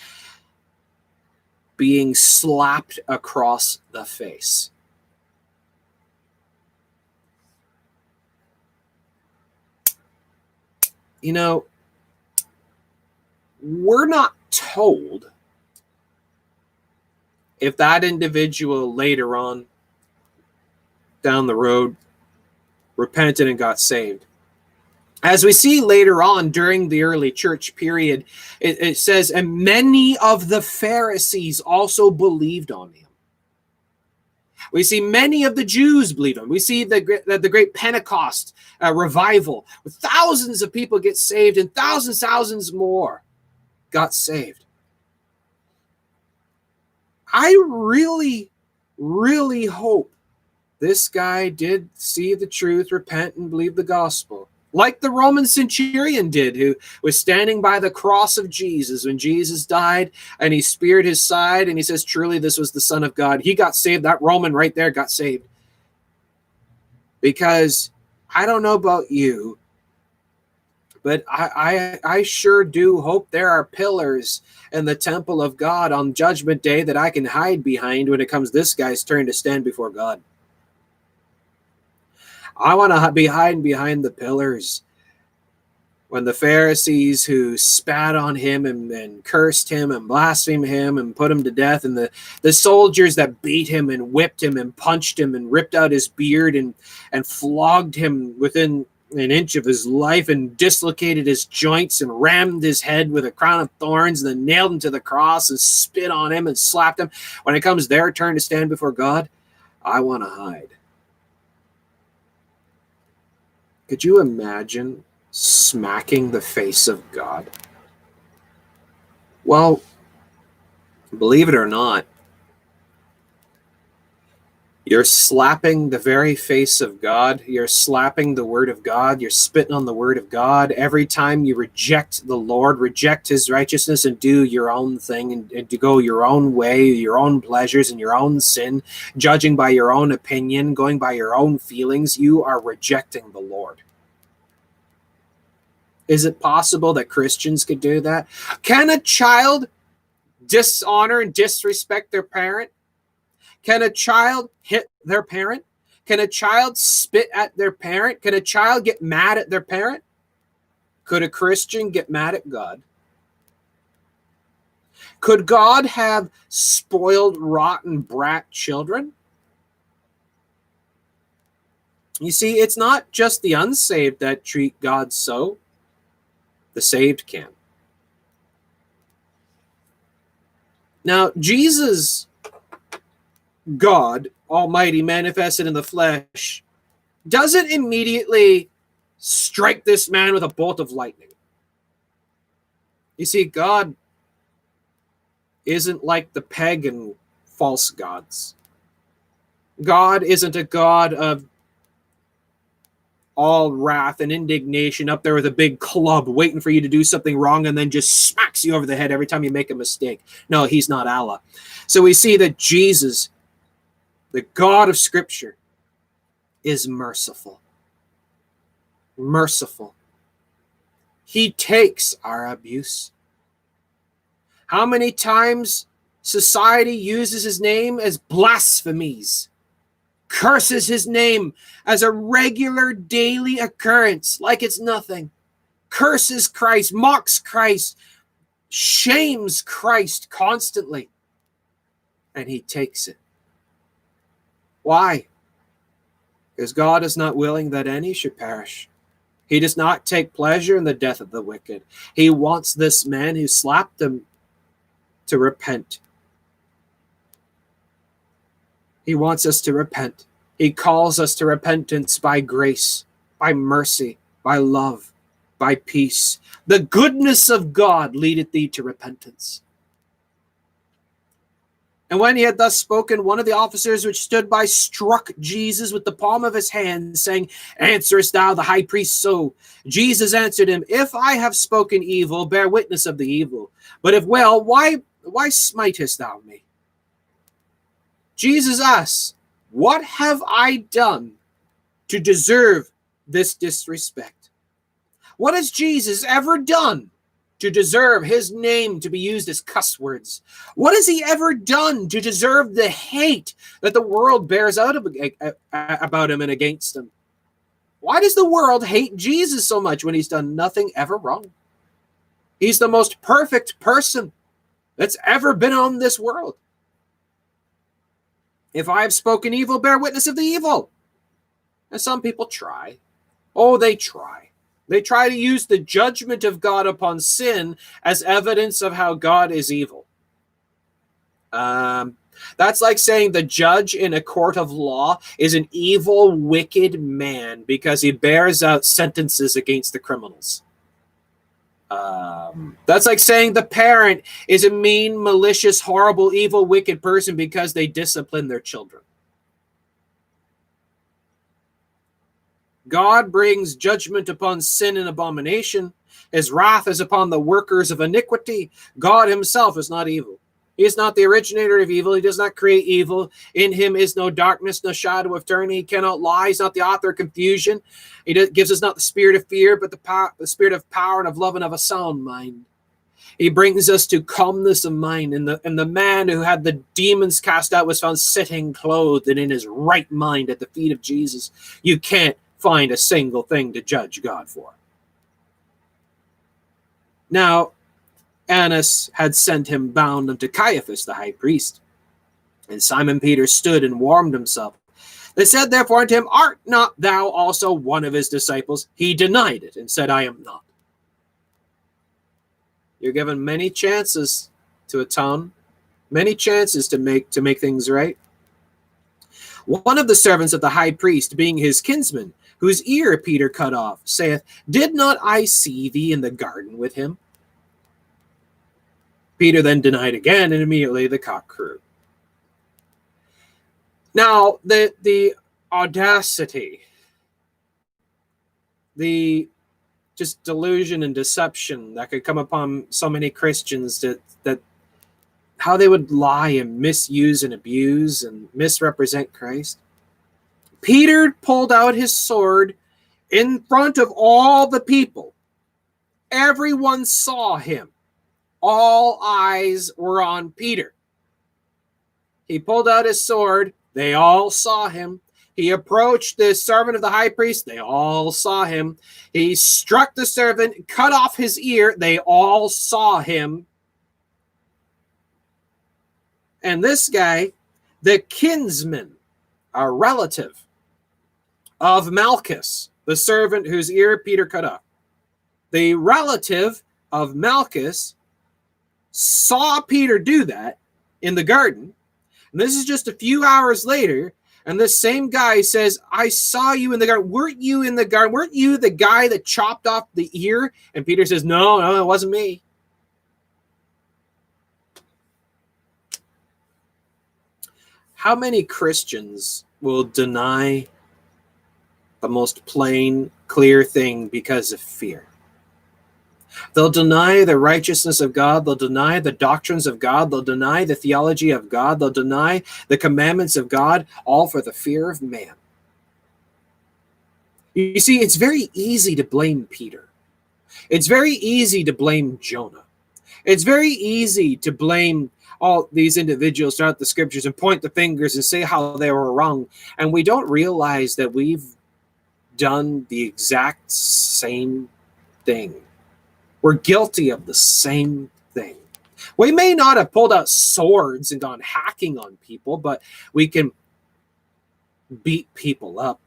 being slapped across the face. You know, we're not told if that individual later on down the road repented and got saved. As we see later on during the early church period, it, it, says, and many of the Pharisees also believed on him. We see many of the Jews believe on him. We see the, the, the great Pentecost uh, revival, thousands of people get saved, and thousands, thousands more got saved. I really, really hope this guy did see the truth, repent, and believe the gospel like the Roman centurion did, who was standing by the cross of Jesus when Jesus died and he speared his side and he says, Truly, this was the Son of God. He got saved. That Roman right there got saved. Because I don't know about you, but I, I, I sure do hope there are pillars in the temple of God on judgment day that I can hide behind when it comes this guy's turn to stand before God. I want to be hiding behind the pillars. When the Pharisees who spat on him and, and cursed him and blasphemed him and put him to death, and the, the soldiers that beat him and whipped him and punched him and ripped out his beard and, and flogged him within an inch of his life and dislocated his joints and rammed his head with a crown of thorns and then nailed him to the cross and spit on him and slapped him. When it comes their turn to stand before God, I want to hide. Could you imagine smacking the face of God? Well, believe it or not, you're slapping the very face of God. You're slapping the word of God. You're spitting on the word of God. Every time you reject the Lord, reject his righteousness, and do your own thing and, and to go your own way, your own pleasures, and your own sin, judging by your own opinion, going by your own feelings, you are rejecting the Lord. Is it possible that Christians could do that? Can a child dishonor and disrespect their parent? Can a child their parent? Can a child spit at their parent? Can a child get mad at their parent? Could a Christian get mad at God? Could God have spoiled, rotten brat children? You see, it's not just the unsaved that treat God so the saved can. Now, Jesus, God Almighty, manifested in the flesh, doesn't immediately strike this man with a bolt of lightning. You see, God isn't like the pagan false gods. God isn't a God of all wrath and indignation up there with a big club waiting for you to do something wrong and then just smacks you over the head every time you make a mistake. No, he's not Allah. So we see that Jesus, the God of Scripture, is merciful. Merciful. He takes our abuse. How many times society uses his name as blasphemies? curses his name as a regular daily occurrence, like it's nothing, curses Christ, mocks Christ, shames Christ constantly, and he takes it. Why? Because God is not willing that any should perish. He does not take pleasure in the death of the wicked. He wants this man who slapped him to repent he wants us to repent. He calls us to repentance by grace, by mercy, by love, by peace. The goodness of God leadeth thee to repentance. And when he had thus spoken, one of the officers which stood by struck Jesus with the palm of his hand, saying, Answerest thou the high priest so? Jesus answered him, If I have spoken evil, bear witness of the evil. But if well, why why smitest thou me? Jesus asks, What have I done to deserve this disrespect? What has Jesus ever done to deserve his name to be used as cuss words? What has he ever done to deserve the hate that the world bears out of, about him and against him? Why does the world hate Jesus so much when he's done nothing ever wrong? He's the most perfect person that's ever been on this world. If I have spoken evil, bear witness of the evil. And some people try. Oh, they try. They try to use the judgment of God upon sin as evidence of how God is evil. Um, that's like saying the judge in a court of law is an evil, wicked man because he bears out sentences against the criminals. Um, that's like saying the parent is a mean, malicious, horrible, evil, wicked person because they discipline their children. God brings judgment upon sin and abomination. His wrath is upon the workers of iniquity. God himself is not evil. He is not the originator of evil. He does not create evil. In him is no darkness, no shadow of turning. He cannot lie. He's not the author of confusion. He gives us not the spirit of fear, but the, power, the spirit of power and of love and of a sound mind. He brings us to calmness of mind. And the, and the man who had the demons cast out was found sitting clothed and in his right mind at the feet of Jesus. You can't find a single thing to judge God for. Now, Annas had sent him bound unto Caiaphas the high priest. And Simon Peter stood and warmed himself. They said therefore unto him, Art not thou also one of his disciples? He denied it and said, I am not. You're given many chances to atone, many chances to make to make things right. One of the servants of the high priest, being his kinsman, whose ear Peter cut off, saith, Did not I see thee in the garden with him? Peter then denied again, and immediately the cock crew. Now, the the audacity, the just delusion and deception that could come upon so many Christians that that how they would lie and misuse and abuse and misrepresent Christ. Peter pulled out his sword in front of all the people. Everyone saw him. All eyes were on Peter. He pulled out his sword. They all saw him. He approached the servant of the high priest. They all saw him. He struck the servant, cut off his ear. They all saw him. And this guy, the kinsman, a relative, of Malchus, the servant whose ear Peter cut off. The relative of Malchus saw Peter do that in the garden. And this is just a few hours later. And this same guy says, I saw you in the garden. Weren't you in the garden? Weren't you the guy that chopped off the ear? And Peter says, No, no, it wasn't me. How many Christians will deny the most plain, clear thing because of fear. They'll deny the righteousness of God. They'll deny the doctrines of God. They'll deny the theology of God. They'll deny the commandments of God, all for the fear of man. You see, it's very easy to blame Peter. It's very easy to blame Jonah. It's very easy to blame all these individuals throughout the scriptures and point the fingers and say how they were wrong. And we don't realize that we've done the exact same thing. We're guilty of the same thing. We may not have pulled out swords and gone hacking on people, but we can beat people up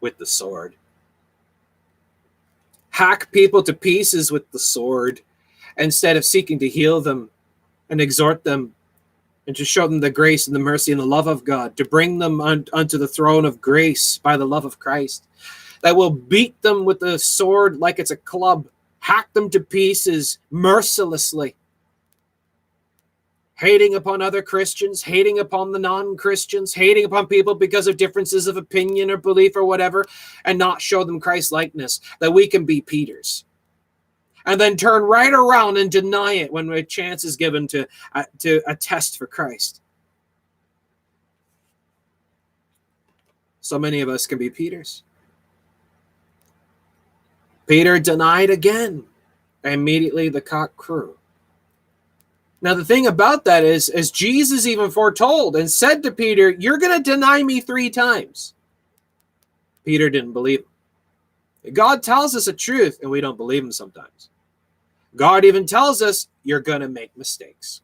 with the sword. Hack people to pieces with the sword instead of seeking to heal them and exhort them and to show them the grace and the mercy and the love of God, to bring them un- unto the throne of grace by the love of Christ, that will beat them with the sword like it's a club, hack them to pieces mercilessly. hating upon other Christians, hating upon the non Christians, hating upon people because of differences of opinion or belief or whatever, and not show them Christ likeness, that we can be Peters. And then turn right around and deny it when a chance is given to, uh, to attest for Christ. So many of us can be Peters. Peter denied again. Immediately the cock crew. Now the thing about that is, as Jesus even foretold and said to Peter, "You're going to deny me three times." Peter didn't believe him. God tells us a truth, and we don't believe him sometimes. God even tells us you're going to make mistakes.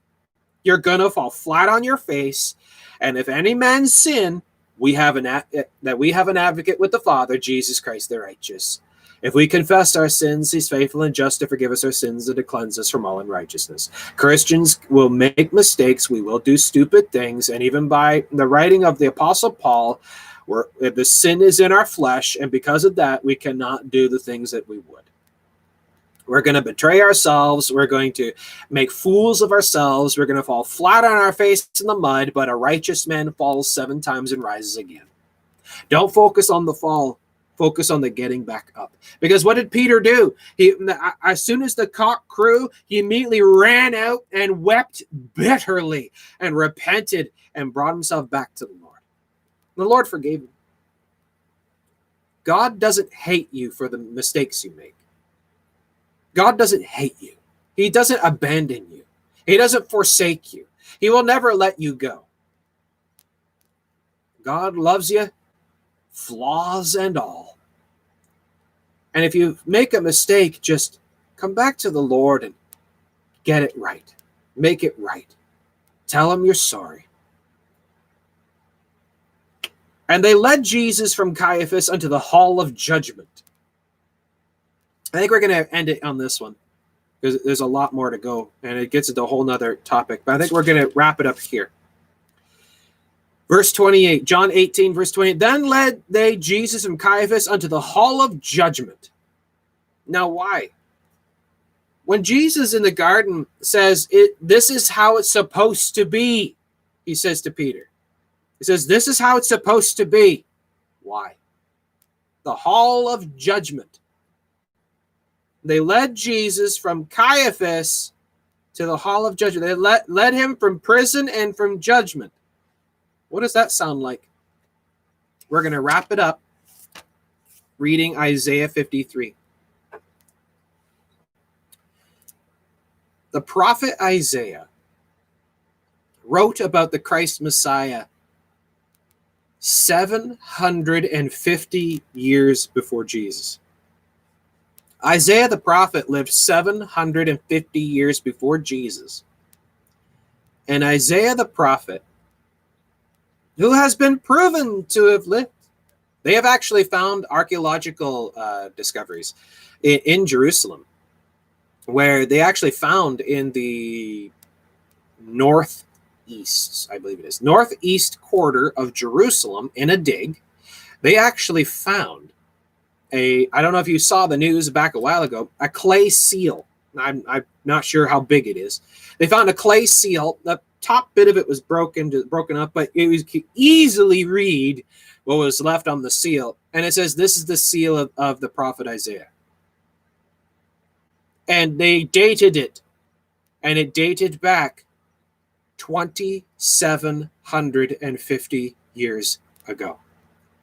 You're going to fall flat on your face, and if any man sin, we have an eh, that we have an advocate with the Father, Jesus Christ the righteous. If we confess our sins, he's faithful and just to forgive us our sins and to cleanse us from all unrighteousness. Christians will make mistakes. We will do stupid things. And even by the writing of the Apostle Paul, where eh, the sin is in our flesh. And because of that, we cannot do the things that we would. We're going to betray ourselves. We're going to make fools of ourselves. We're going to fall flat on our face in the mud, but a righteous man falls seven times and rises again. Don't focus on the fall focus on the getting back up. Because what did Peter do? He as soon as the cock crew, he immediately ran out and wept bitterly and repented and brought himself back to the Lord. The Lord forgave him. God doesn't hate you for the mistakes you make. God doesn't hate you. He doesn't abandon you. He doesn't forsake you. He will never let you go. God loves you flaws and all. And if you make a mistake, just come back to the Lord and get it right. Make it right. Tell him you're sorry. And they led Jesus from Caiaphas unto the hall of judgment. I think we're going to end it on this one because there's a lot more to go and it gets into a whole nother topic. But I think we're going to wrap it up here. Verse 28, John 18, verse 28. Then led they Jesus and Caiaphas unto the hall of judgment. Now, why? When Jesus in the garden says, it, This is how it's supposed to be, he says to Peter, He says, This is how it's supposed to be. Why? The hall of judgment. They led Jesus from Caiaphas to the hall of judgment. They led, led him from prison and from judgment. What does that sound like? We're going to wrap it up reading Isaiah 53. The prophet Isaiah wrote about the Christ Messiah 750 years before Jesus. Isaiah the prophet lived 750 years before Jesus. And Isaiah the prophet who has been proven to have lived. They have actually found archaeological uh, discoveries in, in Jerusalem, where they actually found in the northeast, I believe it is, northeast quarter of Jerusalem in a dig, they actually found a, I don't know if you saw the news back a while ago, a clay seal. I'm, I'm not sure how big it is. They found a clay seal The top bit of it was broken broken up, but it was could easily read what was left on the seal. And it says, This is the seal of, of the prophet Isaiah. And they dated it, and it dated back 2,750 years ago.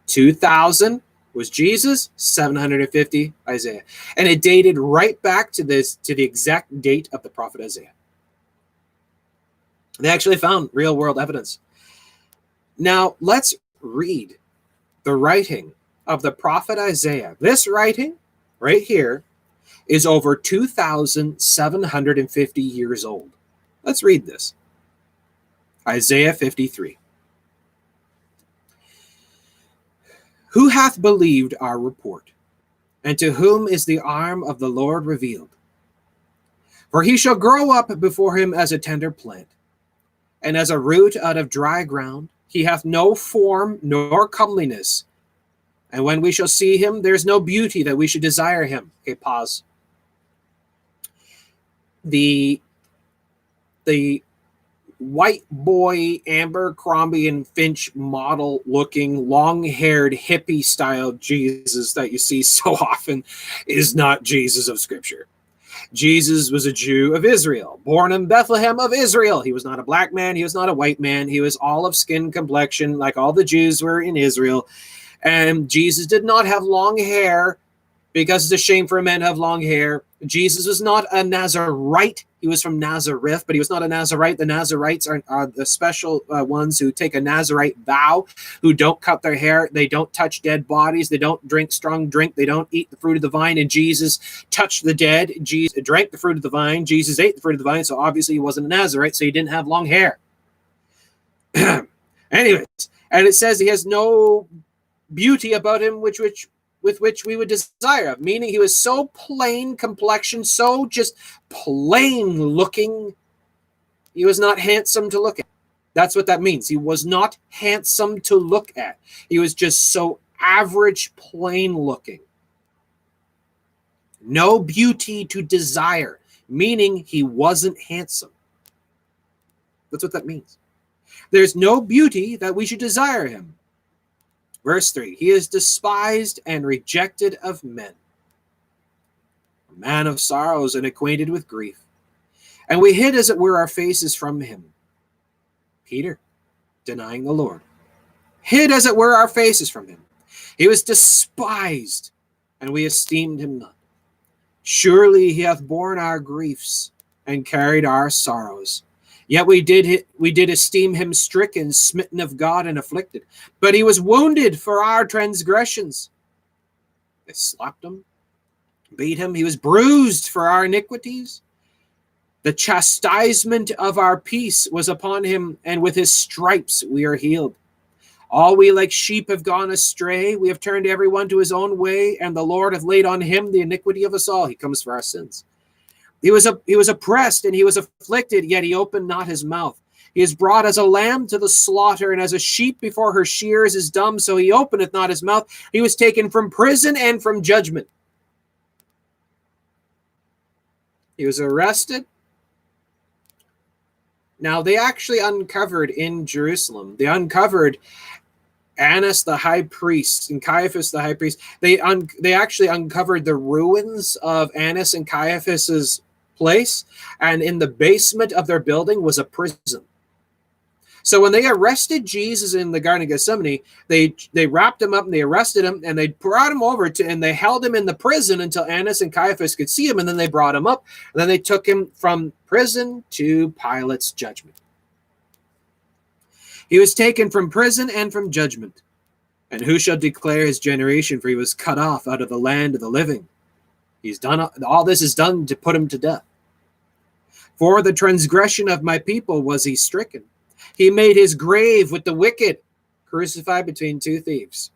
2000 was Jesus, 750 Isaiah. And it dated right back to this to the exact date of the prophet Isaiah. They actually found real world evidence. Now, let's read the writing of the prophet Isaiah. This writing right here is over 2,750 years old. Let's read this Isaiah 53. Who hath believed our report? And to whom is the arm of the Lord revealed? For he shall grow up before him as a tender plant and as a root out of dry ground. He hath no form nor comeliness. And when we shall see him, there's no beauty that we should desire him. Okay, pause. The the white boy Abercrombie and Finch model looking, long haired, hippie style Jesus that you see so often is not Jesus of Scripture. Jesus was a Jew of Israel, born in Bethlehem of Israel. He was not a black man, he was not a white man, he was all of skin complexion, like all the Jews were in Israel. And Jesus did not have long hair because it's a shame for a man to have long hair. Jesus was not a Nazarite. He was from Nazareth, but he was not a Nazarite. The Nazarites are, are the special uh, ones who take a Nazarite vow, who don't cut their hair, they don't touch dead bodies, they don't drink strong drink, they don't eat the fruit of the vine. And Jesus touched the dead. Jesus drank the fruit of the vine. Jesus ate the fruit of the vine. So obviously he wasn't a Nazarite, so he didn't have long hair. Anyways, and it says he has no beauty about him, which which with which we would desire meaning he was so plain complexion, so just plain looking, he was not handsome to look at. That's what that means. He was not handsome to look at. He was just so average, plain looking. No beauty to desire, meaning he wasn't handsome. That's what that means. There's no beauty that we should desire him. Verse 3 He is despised and rejected of men, a man of sorrows and acquainted with grief. And we hid, as it were, our faces from him. Peter, denying the Lord, hid, as it were, our faces from him. He was despised, and we esteemed him not. Surely he hath borne our griefs and carried our sorrows. Yet we did we did esteem him stricken, smitten of God, and afflicted. But he was wounded for our transgressions. They slapped him, beat him. He was bruised for our iniquities. The chastisement of our peace was upon him, and with his stripes we are healed. All we like sheep have gone astray. We have turned everyone to his own way, and the Lord hath laid on him the iniquity of us all. He comes for our sins. He was a, he was oppressed and he was afflicted, yet he opened not his mouth. He is brought as a lamb to the slaughter, and as a sheep before her shears is dumb, so he openeth not his mouth. He was taken from prison and from judgment. He was arrested. Now, they actually uncovered in Jerusalem, they uncovered Annas the high priest and Caiaphas the high priest. They un- they actually uncovered the ruins of Annas and Caiaphas's place, and in the basement of their building was a prison. So when they arrested Jesus in the Garden of Gethsemane, they they wrapped him up and they arrested him and they brought him over to and they held him in the prison until Annas and Caiaphas could see him, and then they brought him up, and then they took him from prison to Pilate's judgment. He was taken from prison and from judgment. And who shall declare his generation? For he was cut off out of the land of the living. He's done all this is done to put him to death. For the transgression of my people was he stricken. He made his grave with the wicked, crucified between two thieves.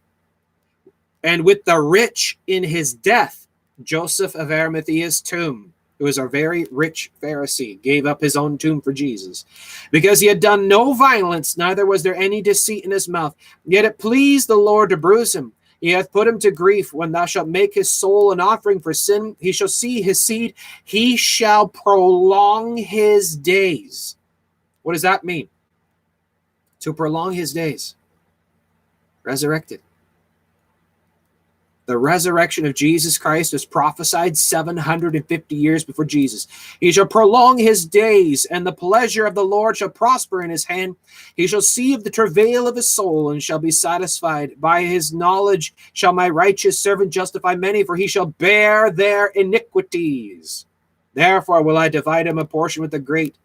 And with the rich in his death, Joseph of Arimathea's tomb, who was a very rich Pharisee, gave up his own tomb for Jesus. Because he had done no violence, neither was there any deceit in his mouth. Yet it pleased the Lord to bruise him. He hath put him to grief. When thou shalt make his soul an offering for sin, he shall see his seed. He shall prolong his days. What does that mean? To prolong his days. Resurrected. The resurrection of Jesus Christ was prophesied 750 years before Jesus. He shall prolong his days, and the pleasure of the Lord shall prosper in his hand. He shall see of the travail of his soul, and shall be satisfied. By his knowledge shall my righteous servant justify many, for he shall bear their iniquities. Therefore will I divide him a portion with the great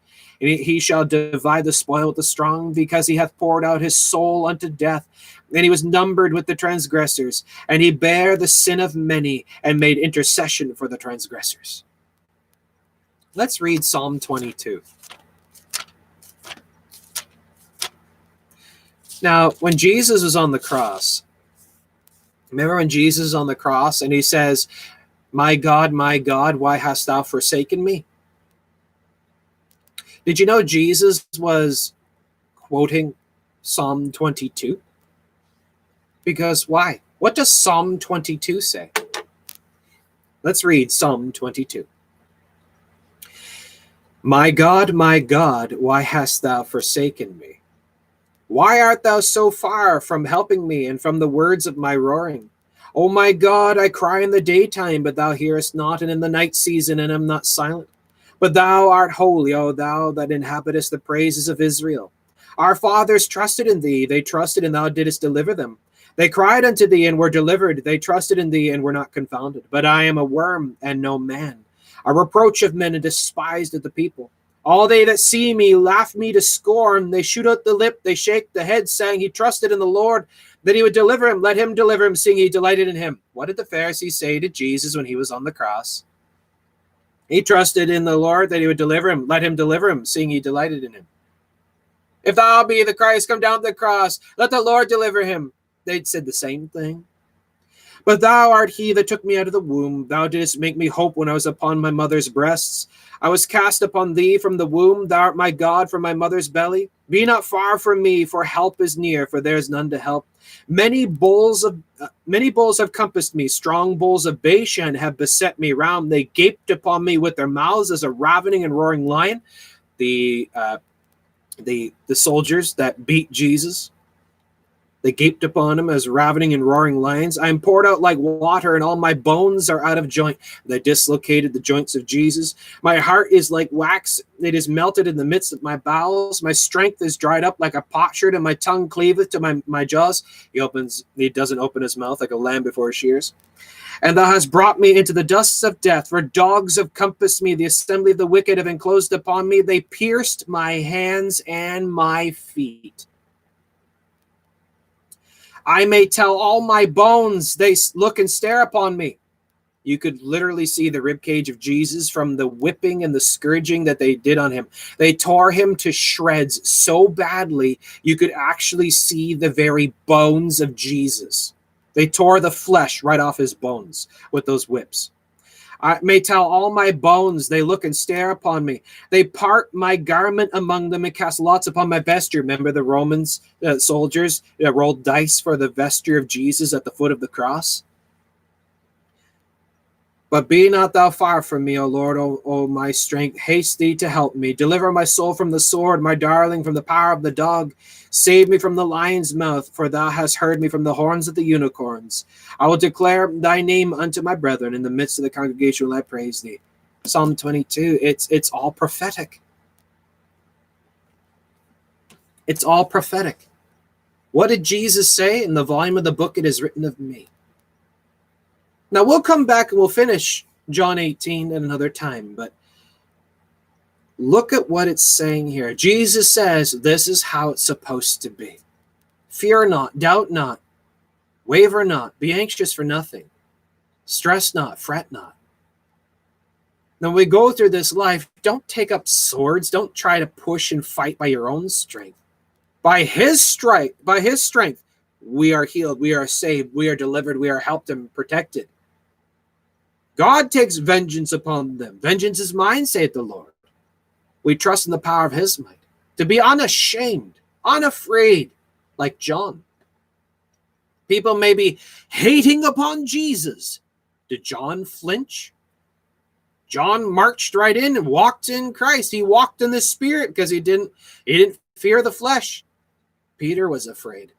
and he shall divide the spoil with the strong, because he hath poured out his soul unto death. And he was numbered with the transgressors, and he bare the sin of many, and made intercession for the transgressors. Let's read Psalm 22. Now, when Jesus was on the cross, remember when Jesus is on the cross and he says, My God, my God, why hast thou forsaken me? Did you know Jesus was quoting Psalm 22? Because why? What does Psalm 22 say? Let's read Psalm 22. My God, my God, why hast thou forsaken me? Why art thou so far from helping me and from the words of my roaring? O my God, I cry in the daytime, but thou hearest not, and in the night season, and am not silent. But thou art holy, O thou that inhabitest the praises of Israel. Our fathers trusted in thee, they trusted, and thou didst deliver them. They cried unto thee and were delivered. They trusted in thee and were not confounded. But I am a worm and no man, a reproach of men and despised of the people. All they that see me laugh me to scorn. They shoot out the lip, they shake the head, saying, He trusted in the Lord that he would deliver him. Let him deliver him, seeing he delighted in him. What did the Pharisees say to Jesus when he was on the cross? He trusted in the Lord that he would deliver him. Let him deliver him, seeing he delighted in him. If thou be the Christ, come down to the cross. Let the Lord deliver him. They'd said the same thing. But thou art he that took me out of the womb. Thou didst make me hope when I was upon my mother's breasts. I was cast upon thee from the womb. Thou art my God from my mother's belly. Be not far from me, for help is near, for there is none to help. Many bulls of uh, many bulls have compassed me. Strong bulls of Bashan have beset me round. They gaped upon me with their mouths as a ravening and roaring lion. The uh, the the soldiers that beat Jesus they gaped upon him as ravening and roaring lions. I am poured out like water, and all my bones are out of joint. They dislocated the joints of Jesus. My heart is like wax, it is melted in the midst of my bowels. My strength is dried up like a potsherd, and my tongue cleaveth to my, my jaws. He opens, he doesn't open his mouth like a lamb before his shears. And thou hast brought me into the dusts of death, for dogs have compassed me. The assembly of the wicked have enclosed upon me. They pierced my hands and my feet. I may tell all my bones, they look and stare upon me. You could literally see the ribcage of Jesus from the whipping and the scourging that they did on him. They tore him to shreds so badly, you could actually see the very bones of Jesus. They tore the flesh right off his bones with those whips. I may tell all my bones, they look and stare upon me. They part my garment among them and cast lots upon my vesture. Remember the Romans uh, soldiers uh, rolled dice for the vesture of Jesus at the foot of the cross? But be not thou far from me, O Lord, O, o my strength. Haste thee to help me. Deliver my soul from the sword, my darling from the power of the dog. Save me from the lion's mouth, for thou hast heard me from the horns of the unicorns. I will declare thy name unto my brethren. In the midst of the congregation will I praise thee. Psalm 22, it's it's all prophetic. It's all prophetic. What did Jesus say in the volume of the book? It is written of me. Now we'll come back and we'll finish John 18 at another time, but look at what it's saying here. Jesus says this is how it's supposed to be. Fear not, doubt not, waver not, be anxious for nothing, stress not, fret not. Now we go through this life, don't take up swords, don't try to push and fight by your own strength. By his strength, by his strength, we are healed, we are saved, we are delivered, we are helped and protected. God takes vengeance upon them. Vengeance is mine, saith the Lord. We trust in the power of his might to be unashamed, unafraid, like John. People may be hating upon Jesus. Did John flinch? John marched right in and walked in Christ. He walked in the spirit because he didn't he didn't fear the flesh. Peter was afraid.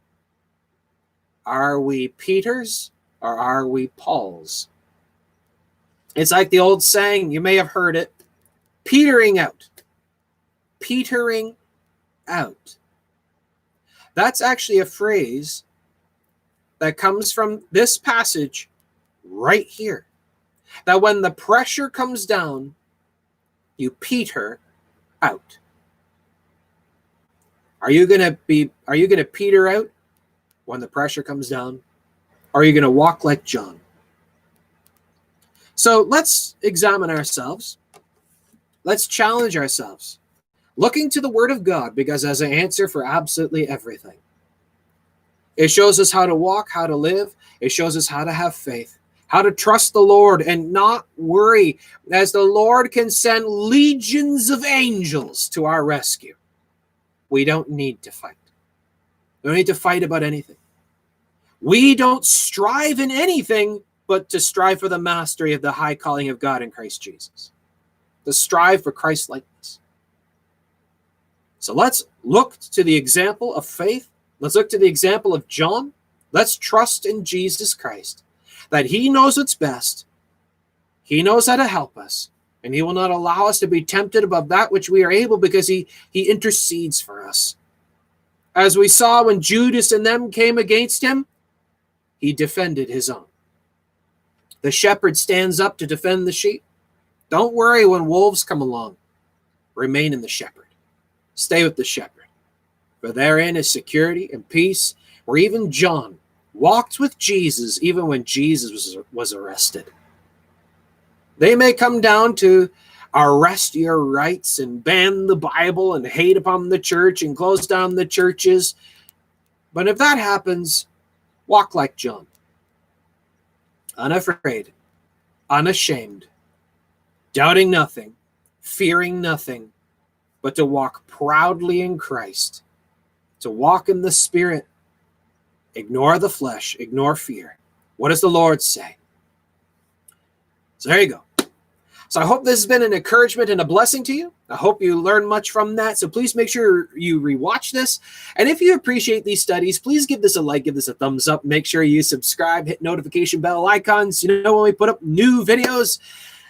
Are we Peter's or are we Paul's? It's like the old saying, you may have heard it petering out. Petering out. That's actually a phrase that comes from this passage right here. That when the pressure comes down, you peter out. Are you going to be are you going to peter out when the pressure comes down? Are you going to walk like John? So let's examine ourselves. Let's challenge ourselves, looking to the Word of God because as an answer for absolutely everything. It shows us how to walk, how to live. It shows us how to have faith, how to trust the Lord and not worry, as the Lord can send legions of angels to our rescue. We don't need to fight. We don't need to fight about anything. We don't strive in anything but to strive for the mastery of the high calling of God in Christ Jesus, to strive for Christ likeness. So let's look to the example of faith. Let's look to the example of John. Let's trust in Jesus Christ that he knows what's best. He knows how to help us, and he will not allow us to be tempted above that which we are able because he, he intercedes for us. As we saw when Judas and them came against him, he defended his own. The shepherd stands up to defend the sheep. Don't worry when wolves come along. Remain in the shepherd. Stay with the shepherd. For therein is security and peace, where even John walked with Jesus even when Jesus was, was arrested. They may come down to arrest your rights and ban the Bible and hate upon the church and close down the churches. But if that happens, walk like John unafraid, unashamed, doubting nothing, fearing nothing, but to walk proudly in Christ, to walk in the Spirit, ignore the flesh, ignore fear. What does the Lord say? So there you go. So I hope this has been an encouragement and a blessing to you. I hope you learn much from that. So please make sure you rewatch this. And if you appreciate these studies, please give this a like, give this a thumbs up. Make sure you subscribe, hit notification bell icons. You know when we put up new videos.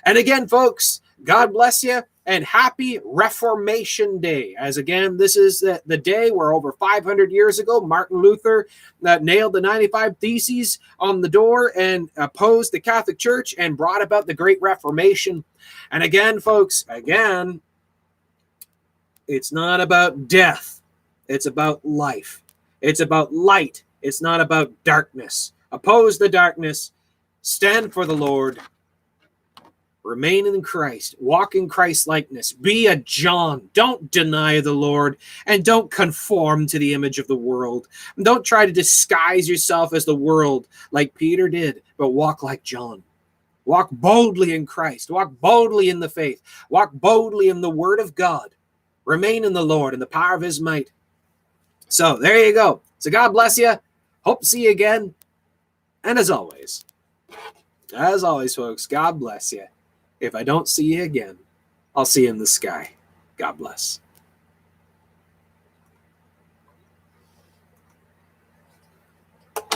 And again, folks, God bless you and happy Reformation Day. As again, this is the, the day where over 500 years ago, Martin Luther uh, nailed the 95 Theses on the door and opposed the Catholic Church and brought about the Great Reformation. And again, folks, again, it's not about death, it's about life, it's about light, it's not about darkness. Oppose the darkness, stand for the Lord Remain in Christ, walk in Christ likeness, be a John. Don't deny the Lord and don't conform to the image of the world. Don't try to disguise yourself as the world like Peter did, but walk like John. Walk boldly in Christ, walk boldly in the faith, walk boldly in the word of God. Remain in the Lord and the power of his might. So there you go. So God bless you. Hope to see you again. And as always, as always, folks, God bless you. If I don't see you again, I'll see you in the sky. God bless.